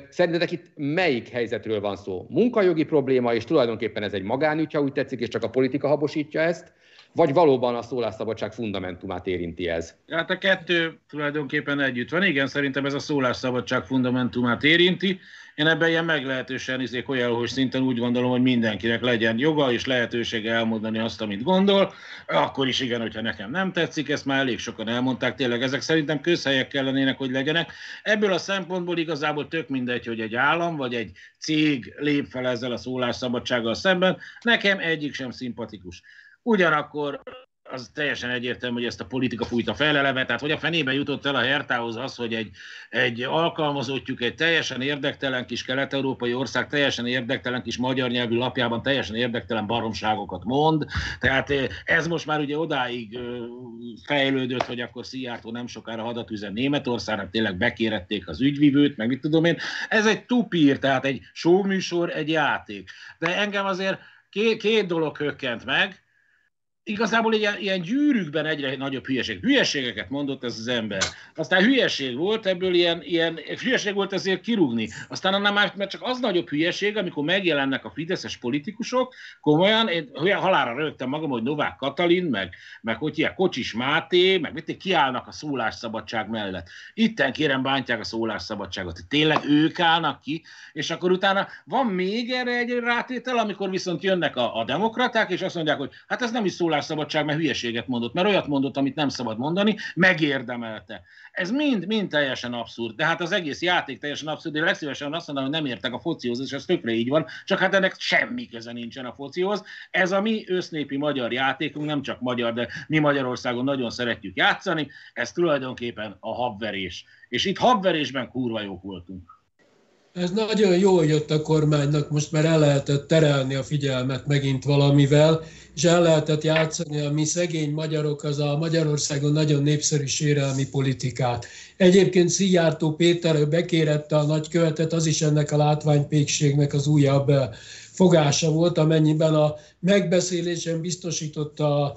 Szerintetek itt melyik helyzetről van szó? Munkajogi probléma, és tulajdonképpen ez egy magánügy, ha úgy tetszik, és csak a politika habosítja ezt, vagy valóban a szólásszabadság fundamentumát érinti ez? Hát a kettő tulajdonképpen együtt van. Igen, szerintem ez a szólásszabadság fundamentumát érinti. Én ebben ilyen meglehetősen izék olyan, szinten úgy gondolom, hogy mindenkinek legyen joga és lehetősége elmondani azt, amit gondol. Akkor is igen, hogyha nekem nem tetszik, ezt már elég sokan elmondták. Tényleg ezek szerintem közhelyek kellenének, hogy legyenek. Ebből a szempontból igazából tök mindegy, hogy egy állam vagy egy cég lép fel ezzel a szólásszabadsággal szemben. Nekem egyik sem szimpatikus. Ugyanakkor az teljesen egyértelmű, hogy ezt a politika fújta feleleve, tehát hogy a fenébe jutott el a Hertához az, hogy egy, egy alkalmazottjuk, egy teljesen érdektelen kis kelet-európai ország, teljesen érdektelen kis magyar nyelvű lapjában teljesen érdektelen baromságokat mond, tehát ez most már ugye odáig fejlődött, hogy akkor Szijjártó nem sokára hadat üzen Németországnak, tényleg bekérették az ügyvivőt, meg mit tudom én. Ez egy tupír, tehát egy showműsor, egy játék. De engem azért két, két dolog hökkent meg, igazából ilyen, ilyen gyűrűkben egyre nagyobb hülyeség. Hülyeségeket mondott ez az ember. Aztán hülyeség volt, ebből ilyen, ilyen hülyeség volt ezért kirúgni. Aztán annál már mert csak az nagyobb hülyeség, amikor megjelennek a fideszes politikusok, komolyan, én halára rögtem magam, hogy Novák Katalin, meg, meg hogy ilyen Kocsis Máté, meg mit kiállnak a szólásszabadság mellett. Itten kérem bántják a szólásszabadságot. Tényleg ők állnak ki, és akkor utána van még erre egy rátétel, amikor viszont jönnek a, a demokraták, és azt mondják, hogy hát ez nem is szól szólásszabadság, mert hülyeséget mondott, mert olyat mondott, amit nem szabad mondani, megérdemelte. Ez mind, mind teljesen abszurd. De hát az egész játék teljesen abszurd. Én legszívesen azt mondom, hogy nem értek a focihoz, és ez tökre így van, csak hát ennek semmi köze nincsen a focihoz. Ez a mi össznépi magyar játékunk, nem csak magyar, de mi Magyarországon nagyon szeretjük játszani, ez tulajdonképpen a habverés. És itt habverésben kurva jók voltunk. Ez nagyon jól jött a kormánynak, most már el lehetett terelni a figyelmet megint valamivel, és el lehetett játszani a mi szegény magyarok, az a Magyarországon nagyon népszerű sérelmi politikát. Egyébként Szijjártó Péter bekérette a nagykövetet, az is ennek a látványpékségnek az újabb eh, fogása volt, amennyiben a megbeszélésen biztosította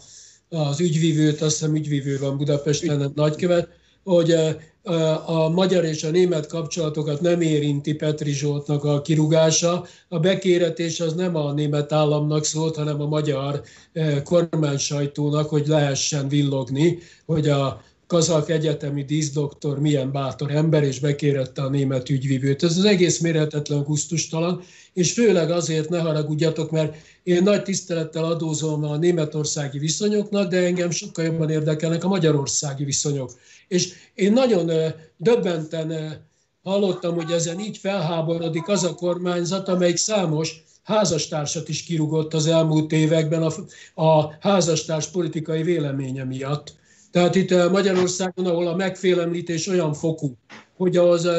az ügyvívőt, azt hiszem ügyvívő van Budapesten, a nagykövet, hogy a magyar és a német kapcsolatokat nem érinti Petri Zsoltnak a kirúgása. A bekéretés az nem a német államnak szólt, hanem a magyar kormánysajtónak, hogy lehessen villogni, hogy a kazak egyetemi díszdoktor milyen bátor ember, és bekérette a német ügyvívőt. Ez az egész mérhetetlen gusztustalan, és főleg azért ne haragudjatok, mert én nagy tisztelettel adózom a németországi viszonyoknak, de engem sokkal jobban érdekelnek a magyarországi viszonyok. És én nagyon döbbenten hallottam, hogy ezen így felháborodik az a kormányzat, amelyik számos házastársat is kirúgott az elmúlt években a, a házastárs politikai véleménye miatt. Tehát itt Magyarországon, ahol a megfélemlítés olyan fokú, hogy az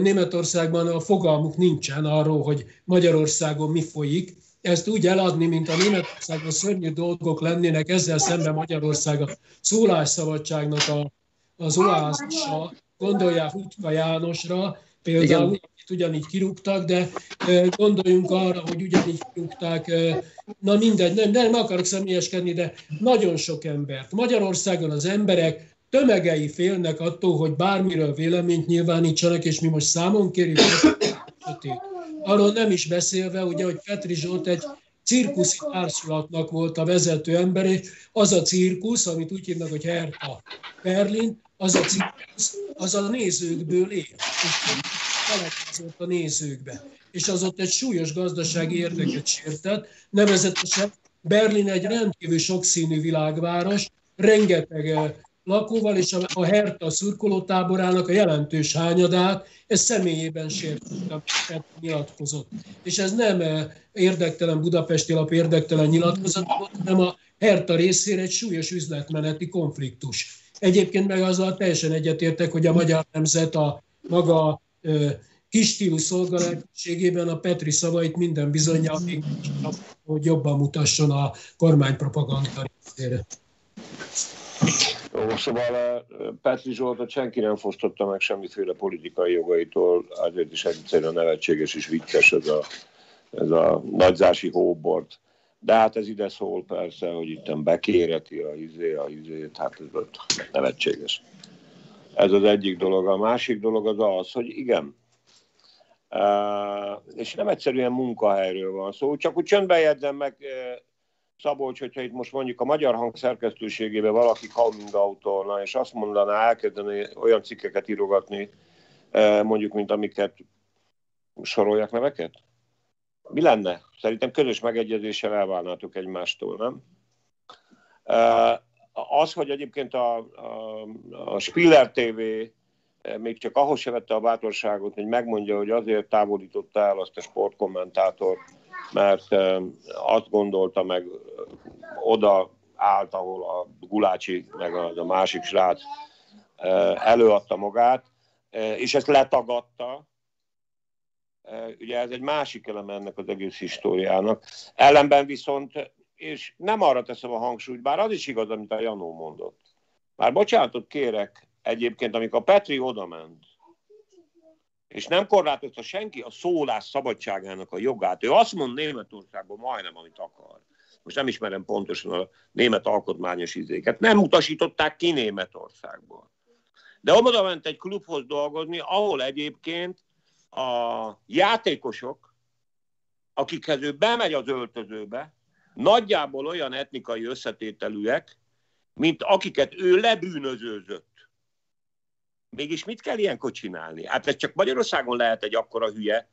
Németországban a fogalmuk nincsen arról, hogy Magyarországon mi folyik, ezt úgy eladni, mint a Németországban szörnyű dolgok lennének, ezzel szemben Magyarország a szólásszabadságnak a, az oázisa, gondolják Utka Jánosra, például, Igen. Ugyanígy kirúgtak, de gondoljunk arra, hogy ugyanígy kirúgták, na mindegy, nem, nem akarok személyeskedni, de nagyon sok embert. Magyarországon az emberek tömegei félnek attól, hogy bármiről véleményt nyilvánítsanak, és mi most számon kérjük, arról nem is beszélve, ugye, hogy Petri Zsolt egy cirkuszi társulatnak volt a vezető emberé. Az a cirkusz, amit úgy hívnak, hogy Herta Berlin, az a cirkusz, az a nézőkből él. Belekezdett a nézőkbe. És az ott egy súlyos gazdasági érdeket sértett, nevezetesen Berlin egy rendkívül sokszínű világváros, rengeteg eh, lakóval, és a Herta szurkolótáborának a jelentős hányadát ez személyében sértett, nyilatkozott. És ez nem eh, érdektelen budapesti lap érdektelen nyilatkozat hanem a Herta részére egy súlyos üzletmeneti konfliktus. Egyébként meg azzal teljesen egyetértek, hogy a magyar nemzet a maga kis stílú szolgálatségében a Petri szavait minden bizonyal hogy jobban mutasson a kormánypropaganda részére. Jó, szóval Petri Zsoltot senki nem fosztotta meg semmiféle politikai jogaitól, azért is egyszerűen nevetséges és vicces ez a, ez a nagyzási hóbort. De hát ez ide szól persze, hogy itt bekéreti a izé, a izét, hát ez nevetséges. Ez az egyik dolog. A másik dolog az az, hogy igen, Uh, és nem egyszerűen munkahelyről van szó, csak úgy csöndben jegyzem meg Szabolcs, hogyha itt most mondjuk a magyar hang szerkesztőségébe valaki coming out és azt mondaná, elkezdeni olyan cikkeket írogatni, mondjuk, mint amiket soroljak neveket? Mi lenne? Szerintem közös megegyezéssel elválnátok egymástól, nem? Eh, az, hogy egyébként a, a, a Spiller TV eh, még csak ahhoz se vette a bátorságot, hogy megmondja, hogy azért távolította el azt a sportkommentátort, mert azt gondolta meg, oda állt, ahol a Gulácsi, meg a, a másik srác előadta magát, és ezt letagadta. Ugye ez egy másik eleme ennek az egész históriának. Ellenben viszont, és nem arra teszem a hangsúlyt, bár az is igaz, amit a Janó mondott. Már bocsánatot kérek egyébként, amikor a Petri odament, és nem korlátozta senki a szólás szabadságának a jogát. Ő azt mond Németországban majdnem, amit akar. Most nem ismerem pontosan a német alkotmányos izéket. Nem utasították ki Németországból. De oda ment egy klubhoz dolgozni, ahol egyébként a játékosok, akikhez ő bemegy az öltözőbe, nagyjából olyan etnikai összetételűek, mint akiket ő lebűnözőzött. Mégis mit kell ilyenkor csinálni? Hát ez csak Magyarországon lehet egy akkora hülye,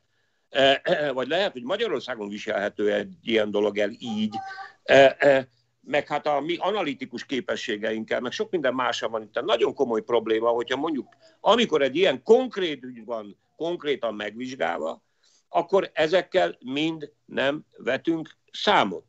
e, e, vagy lehet, hogy Magyarországon viselhető egy ilyen dolog el így, e, meg hát a mi analitikus képességeinkkel, meg sok minden mása van itt. Nagyon komoly probléma, hogyha mondjuk, amikor egy ilyen konkrét ügy van konkrétan megvizsgálva, akkor ezekkel mind nem vetünk számot.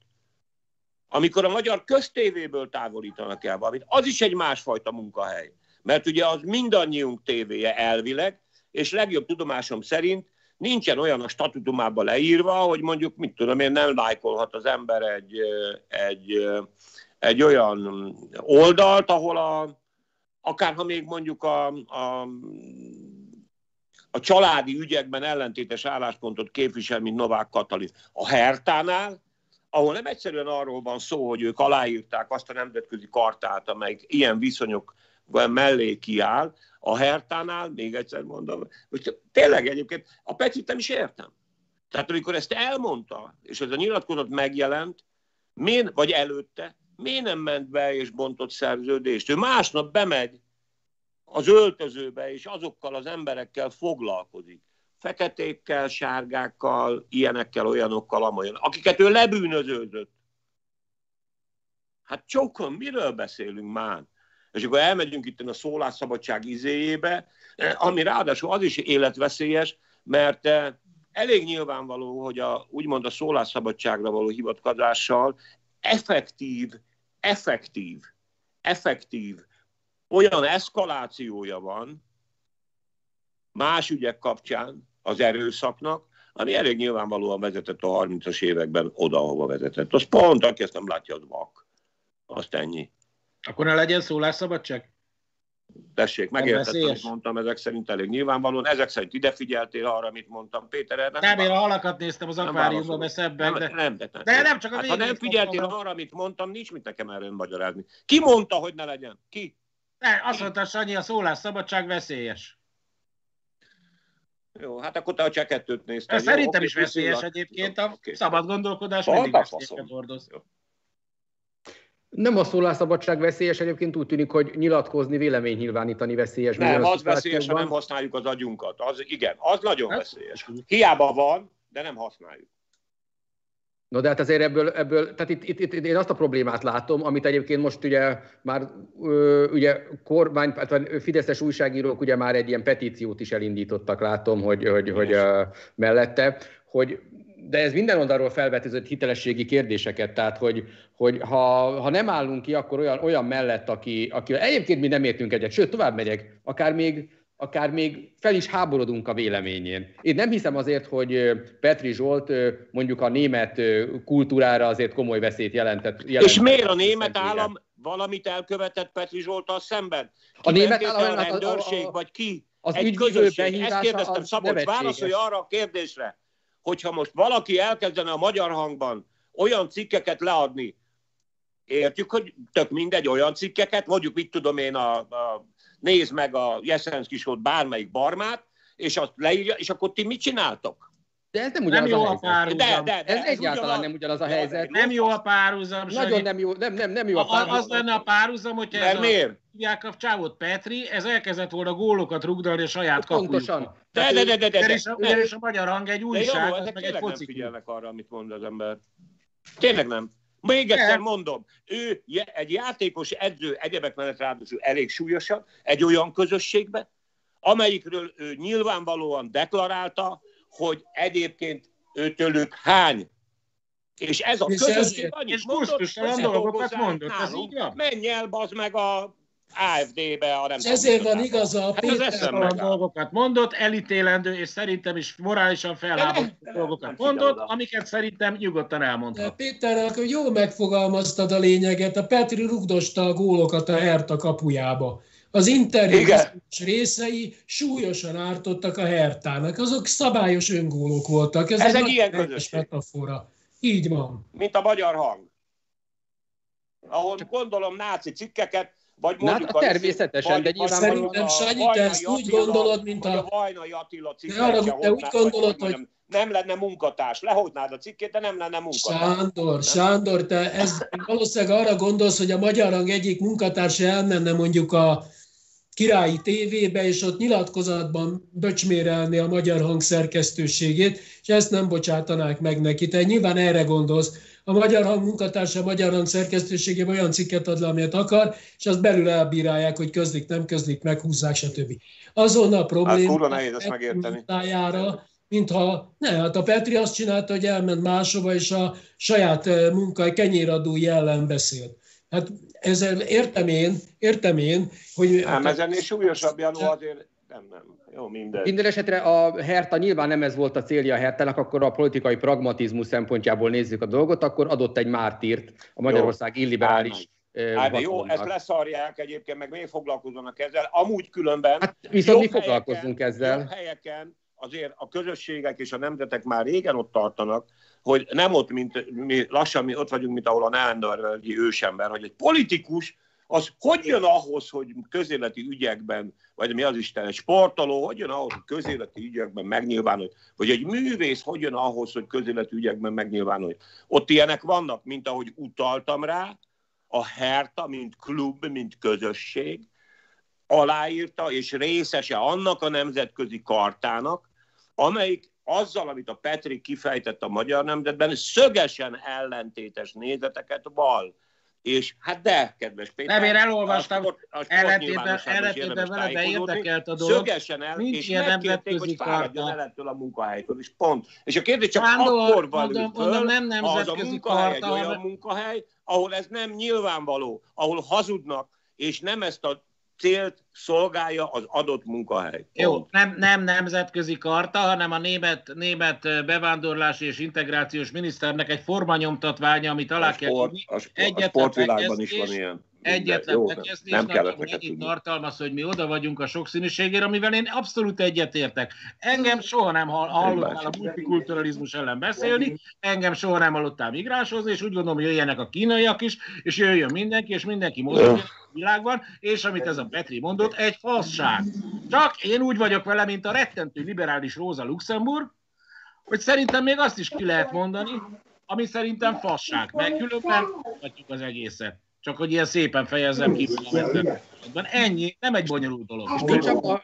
Amikor a magyar köztévéből távolítanak el valamit, az is egy másfajta munkahely. Mert ugye az mindannyiunk tévéje elvileg, és legjobb tudomásom szerint nincsen olyan a statutumában leírva, hogy mondjuk, mit tudom én, nem lájkolhat az ember egy, egy, egy olyan oldalt, ahol a, akár ha még mondjuk a, a, a családi ügyekben ellentétes álláspontot képvisel, mint Novák Katalin. A Hertánál, ahol nem egyszerűen arról van szó, hogy ők aláírták azt a nemzetközi kartát, amelyik ilyen viszonyok mellé kiáll, a Hertánál, még egyszer mondom, hogy tényleg egyébként a Petrit nem is értem. Tehát amikor ezt elmondta, és ez a nyilatkozat megjelent, miért, vagy előtte, miért nem ment be és bontott szerződést? Ő másnap bemegy az öltözőbe, és azokkal az emberekkel foglalkozik. Feketékkel, sárgákkal, ilyenekkel, olyanokkal, amolyan, akiket ő lebűnöződött. Hát csókon, miről beszélünk már? És akkor elmegyünk itt a szólásszabadság izéjébe, ami ráadásul az is életveszélyes, mert eh, elég nyilvánvaló, hogy a, úgymond a szólásszabadságra való hivatkozással effektív, effektív, effektív olyan eszkalációja van más ügyek kapcsán az erőszaknak, ami elég nyilvánvalóan vezetett a 30-as években oda, ahova vezetett. Az pont, aki ezt nem látja, az vak. Azt ennyi. Akkor ne legyen szólásszabadság? Tessék, megértettem, amit mondtam, ezek szerint elég nyilvánvalóan. Ezek szerint ide figyeltél arra, amit mondtam. Péter, erre nem, nem én a halakat néztem az akváriumban, mert szebbek, de... Nem, de, de, de nem csak a hát, Ha nem figyeltél arra, amit mondtam, nincs mit nekem erről magyarázni. Ki mondta, hogy ne legyen? Ki? Ne, azt mondta, Sanyi, a szólásszabadság veszélyes. Jó, hát akkor te a csekettőt nézted. Szerintem jó, is veszélyes egyébként, a okay. szabad gondolkodás mindig veszélyeket hordoz. Jó. Nem a szólásszabadság veszélyes, egyébként úgy tűnik, hogy nyilatkozni, vélemény nyilvánítani veszélyes. Nem, az veszélyes, ha nem használjuk az agyunkat. Az, igen, az nagyon hát? veszélyes. Hiába van, de nem használjuk. No de hát azért ebből, ebből tehát itt, itt, itt, én azt a problémát látom, amit egyébként most ugye már ö, ugye kormány, hát fideszes újságírók ugye már egy ilyen petíciót is elindítottak, látom, hogy, hogy, hogy uh, mellette, hogy de ez minden oldalról felvetőzött hitelességi kérdéseket, tehát hogy, hogy ha, ha nem állunk ki, akkor olyan, olyan mellett, aki, aki egyébként mi nem értünk egyet, sőt, tovább megyek, akár még, akár még fel is háborodunk a véleményén. Én nem hiszem azért, hogy Petri Zsolt mondjuk a német kultúrára azért komoly veszélyt jelentett. jelentett És miért a német állam valamit elkövetett Petri Zsoltal szemben? Ki a német állam a rendőrség, a, a, vagy ki? Az Egy közösség. Ezt kérdeztem, Szabolcs, válaszolj arra a kérdésre hogyha most valaki elkezdene a magyar hangban olyan cikkeket leadni, értjük, hogy tök mindegy olyan cikkeket, mondjuk mit tudom én, a, a, nézd meg a Jeszenszki bármelyik barmát, és azt leírja, és akkor ti mit csináltok? De ez nem ugyanaz nem jó a, a párhuzam. De, de, de, ez, ez egyáltalán ugyanaz, nem ugyanaz a helyzet. Nem jó a párhuzam. Nagyon nem jó, nem, nem, nem jó a párhuzam. Az lenne a párhuzam, hogyha ez miért? a, a csávot Petri, ez elkezdett volna gólokat rugdalni a saját Pontosan. De, de, de, de, de, de, de, Ugyanis a magyar hang egy újság, jó, ezek meg egy foci. nem figyelnek arra, amit mond az ember. Tényleg nem. Még egyszer mondom, ő egy játékos edző egyebek mellett ráadásul elég súlyosan, egy olyan közösségbe, amelyikről ő nyilvánvalóan deklarálta, hogy egyébként őtőlük hány. És ez a és közösség annyit és mondott, hogy dolgokat mondott, ez így van? Menj el, bazd meg a AFD-be, a nem És ezért van igaza a Péter. Hát dolgokat mondott, elítélendő, és szerintem is morálisan felháborító dolgokat mondott, amiket szerintem nyugodtan elmondhat. Péter, akkor jól megfogalmaztad a lényeget, a Petri rugdosta a gólokat a Herta kapujába. Az interjú részei súlyosan ártottak a Hertának. Azok szabályos öngólok voltak. Ez, Ez egy, egy ilyen közösség. metafora. Így van. Mint a magyar hang. Ahol gondolom náci cikkeket, vagy mondjuk hát, a, természetesen, vagy, de nyilvánvalóan Szerintem, Sanyi, te ezt úgy gondolod, mint a... a Vajnai Attila cikket, arra, te úgy gondolod, hogy... Nem lenne munkatárs, lehodnád a cikkét, de nem lenne munkatárs. Sándor, nem? Sándor, te ez valószínűleg arra gondolsz, hogy a Magyar Hang egyik munkatársa elmenne mondjuk a királyi tévébe, és ott nyilatkozatban böcsmérelni a magyar hang szerkesztőségét, és ezt nem bocsátanák meg neki. Te nyilván erre gondolsz. A magyar hang munkatársa a magyar hang szerkesztőségében olyan cikket ad le, amit akar, és azt belül elbírálják, hogy közlik, nem közlik, meghúzzák, stb. Azon a probléma hát, nehéz ezt megérteni. mintha, ne, hát a Petri azt csinálta, hogy elment máshova, és a saját munkai kenyéradó jellem beszélt. Hát ezzel értem én, értem én, hogy... Nem, ez ennél súlyosabb, Janó, azért nem, nem. Jó, minden. Minden esetre a Herta nyilván nem ez volt a célja a Hertának, akkor a politikai pragmatizmus szempontjából nézzük a dolgot, akkor adott egy mártírt a Magyarország jó. illiberális Hát, jó, ezt leszarják egyébként, meg még foglalkozzanak ezzel. Amúgy különben... Hát viszont mi foglalkozunk ezzel. Jobb helyeken azért a közösségek és a nemzetek már régen ott tartanak, hogy nem ott, mint mi lassan mi ott vagyunk, mint ahol a Neandervölgyi ősember, hogy egy politikus az hogy jön ahhoz, hogy közéleti ügyekben, vagy mi az Isten, egy sportoló, hogy jön ahhoz, hogy közéleti ügyekben megnyilvánul, vagy egy művész, hogy jön ahhoz, hogy közéleti ügyekben megnyilvánul. Ott ilyenek vannak, mint ahogy utaltam rá, a Herta, mint klub, mint közösség, aláírta és részese annak a nemzetközi kartának, amelyik azzal, amit a Petri kifejtett a magyar nemzetben, szögesen ellentétes nézeteket val. És hát de, kedves Péter. Nem, én elolvastam, ellentétben vele, de érdekelt a dolog. Szögesen el, Nincs és megkérték, hogy fáradjon el ettől a munkahelytől, és pont. És a kérdés csak Sándor, akkor mondom, föl, nem az a munkahely karta, egy olyan munkahely, ahol ez nem nyilvánvaló, ahol hazudnak, és nem ezt a célt szolgálja az adott munkahely. Jó, nem, nem nemzetközi karta, hanem a német, német bevándorlási és integrációs miniszternek egy formanyomtatványa, amit alá a kell tudni. A, sport, a sportvilágban is van ilyen. Egyetlen jó, bekezdés, nem kellett neked tartalmaz, hogy mi oda vagyunk a sokszínűségére, amivel én abszolút egyetértek. Engem soha nem hallottál a multikulturalizmus ellen beszélni, engem soha nem hallottál migránshoz, és úgy gondolom, hogy jöjjenek a kínaiak is, és jöjjön mindenki, és mindenki mozog a világban, és amit ez a Petri mondott, egy fasság. Csak én úgy vagyok vele, mint a rettentő liberális Rosa Luxemburg, hogy szerintem még azt is ki lehet mondani, ami szerintem fasság, mert különben az egészet. Csak hogy ilyen szépen fejezzem ki. Ennyi, nem egy bonyolult dolog. És nincs abban,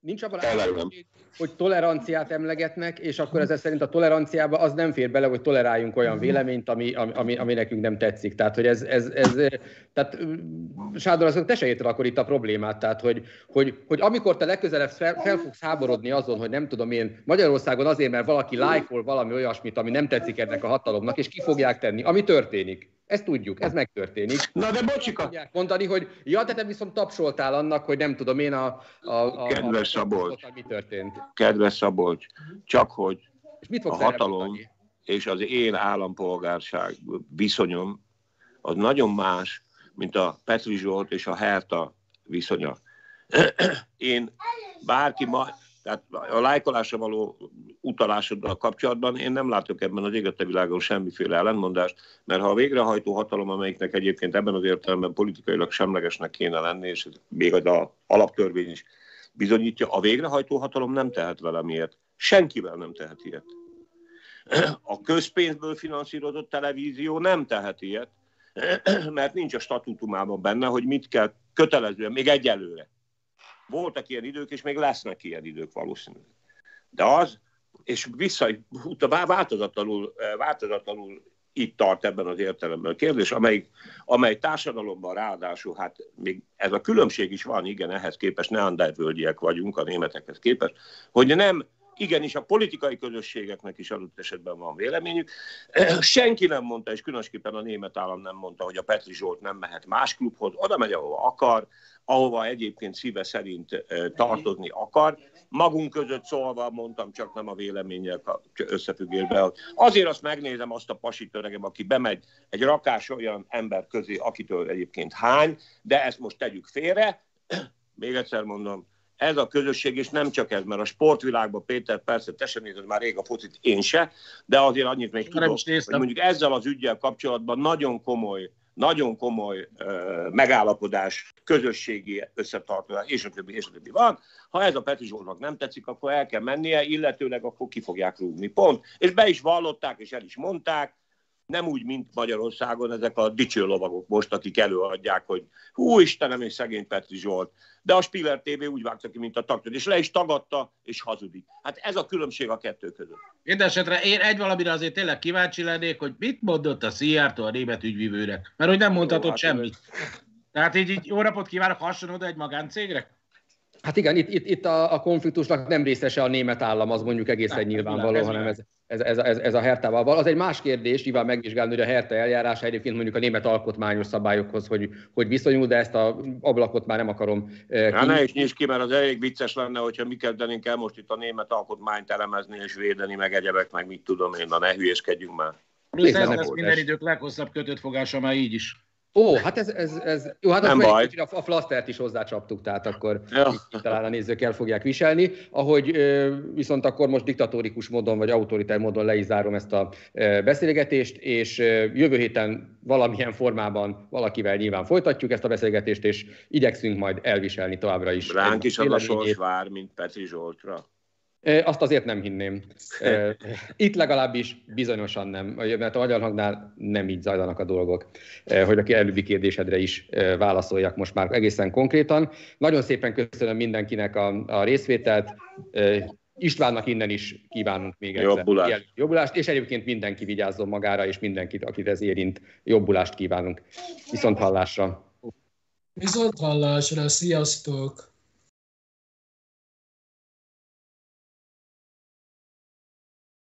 nincs abban hogy, hogy toleranciát emlegetnek, és akkor ezzel szerint a toleranciába az nem fér bele, hogy toleráljunk olyan véleményt, ami, ami, ami nekünk nem tetszik. Tehát, hogy ez, ez, ez tehát Sádor, azon te se érted akkor itt a problémát, tehát, hogy, hogy, hogy amikor te legközelebb fel, fel fogsz háborodni azon, hogy nem tudom én, Magyarországon azért, mert valaki lájkol valami olyasmit, ami nem tetszik ennek a hatalomnak, és ki fogják tenni, ami történik. Ezt tudjuk, ez megtörténik. Na de bocsika! mondani, hogy ja, de te viszont tapsoltál annak, hogy nem tudom én a... a, a Kedves Szabolcs, mi történt. Kedves Szabolcs, csak hogy és mit a hatalom és az én állampolgárság viszonyom az nagyon más, mint a Petri Zsolt és a Herta viszonya. Én bárki ma, tehát a lájkolásra való utalásoddal kapcsolatban én nem látok ebben az égette világon semmiféle ellentmondást, mert ha a végrehajtó hatalom, amelyiknek egyébként ebben az értelemben politikailag semlegesnek kéne lenni, és még az alaptörvény is bizonyítja, a végrehajtó hatalom nem tehet vele miért. Senkivel nem tehet ilyet. A közpénzből finanszírozott televízió nem tehet ilyet, mert nincs a statutumában benne, hogy mit kell kötelezően, még egyelőre voltak ilyen idők, és még lesznek ilyen idők valószínűleg. De az, és vissza, változatlanul, eh, változatlanul itt tart ebben az értelemben a kérdés, amely, amely társadalomban ráadásul, hát még ez a különbség is van, igen, ehhez képest neandervölgyiek vagyunk a németekhez képest, hogy nem igenis a politikai közösségeknek is adott esetben van véleményük. Senki nem mondta, és különösképpen a német állam nem mondta, hogy a Petri Zsolt nem mehet más klubhoz, oda megy, ahova akar, ahova egyébként szíve szerint tartozni akar. Magunk között szólva mondtam, csak nem a véleménnyel összefüggésben. Azért azt megnézem azt a pasi töregem, aki bemegy egy rakás olyan ember közé, akitől egyébként hány, de ezt most tegyük félre. Még egyszer mondom, ez a közösség, és nem csak ez, mert a sportvilágban, Péter, persze, te sem nézed már rég a focit, én se, de azért annyit még tudok, hogy mondjuk ezzel az ügyel kapcsolatban nagyon komoly nagyon komoly uh, megállapodás, közösségi összetartozás, és a többi, és a többi van. Ha ez a Petri Zsoltnak nem tetszik, akkor el kell mennie, illetőleg akkor ki fogják rúgni. Pont. És be is vallották, és el is mondták, nem úgy, mint Magyarországon ezek a dicső lovagok most, akik előadják, hogy hú Istenem, és szegény Petri Zsolt. De a Spiller TV úgy vágta ki, mint a taktod, és le is tagadta, és hazudik. Hát ez a különbség a kettő között. Mindenesetre én egy valamire azért tényleg kíváncsi lennék, hogy mit mondott a Szijjártó a német ügyvívőnek. Mert hogy nem mondhatott hát semmit. Tehát így, így jó napot kívánok, hasonló egy magáncégre? Hát igen, itt, itt, itt a, a konfliktusnak nem részese a német állam, az mondjuk egészen hát, nyilvánvaló, ez hanem ez, ez, ez, ez, ez a hertával. Az egy más kérdés, nyilván megvizsgálni, hogy a herta eljárása egyébként mondjuk a német alkotmányos szabályokhoz, hogy, hogy viszonyul, de ezt a ablakot már nem akarom. Eh, hát ne is nyisd ki, mert az elég vicces lenne, hogyha mi kezdenénk el most itt a német alkotmányt elemezni és védeni, meg egyebek, meg mit tudom én, na ne hülyéskedjünk már. Plusz ez lesz minden idők leghosszabb kötött fogása már így is. Ó, hát ez, ez, ez jó, hát nem baj. A, a flasztert is hozzácsaptuk, tehát akkor ja. talán a nézők el fogják viselni. Ahogy viszont akkor most diktatórikus módon vagy autoritár módon le is zárom ezt a beszélgetést, és jövő héten valamilyen formában valakivel nyilván folytatjuk ezt a beszélgetést, és igyekszünk majd elviselni továbbra is. Ránk is az a sors vár, mint Petri Zsoltra. Azt azért nem hinném. Itt legalábbis bizonyosan nem, mert a magyar hangnál nem így zajlanak a dolgok. Hogy a előbbi kérdésedre is válaszoljak most már egészen konkrétan. Nagyon szépen köszönöm mindenkinek a, a részvételt. Istvánnak innen is kívánunk még egyszer Jobbulást. jobbulást, és egyébként mindenki vigyázzon magára, és mindenkit, akit ez érint, jobbulást kívánunk. Viszont hallásra! Viszont hallásra, sziasztok!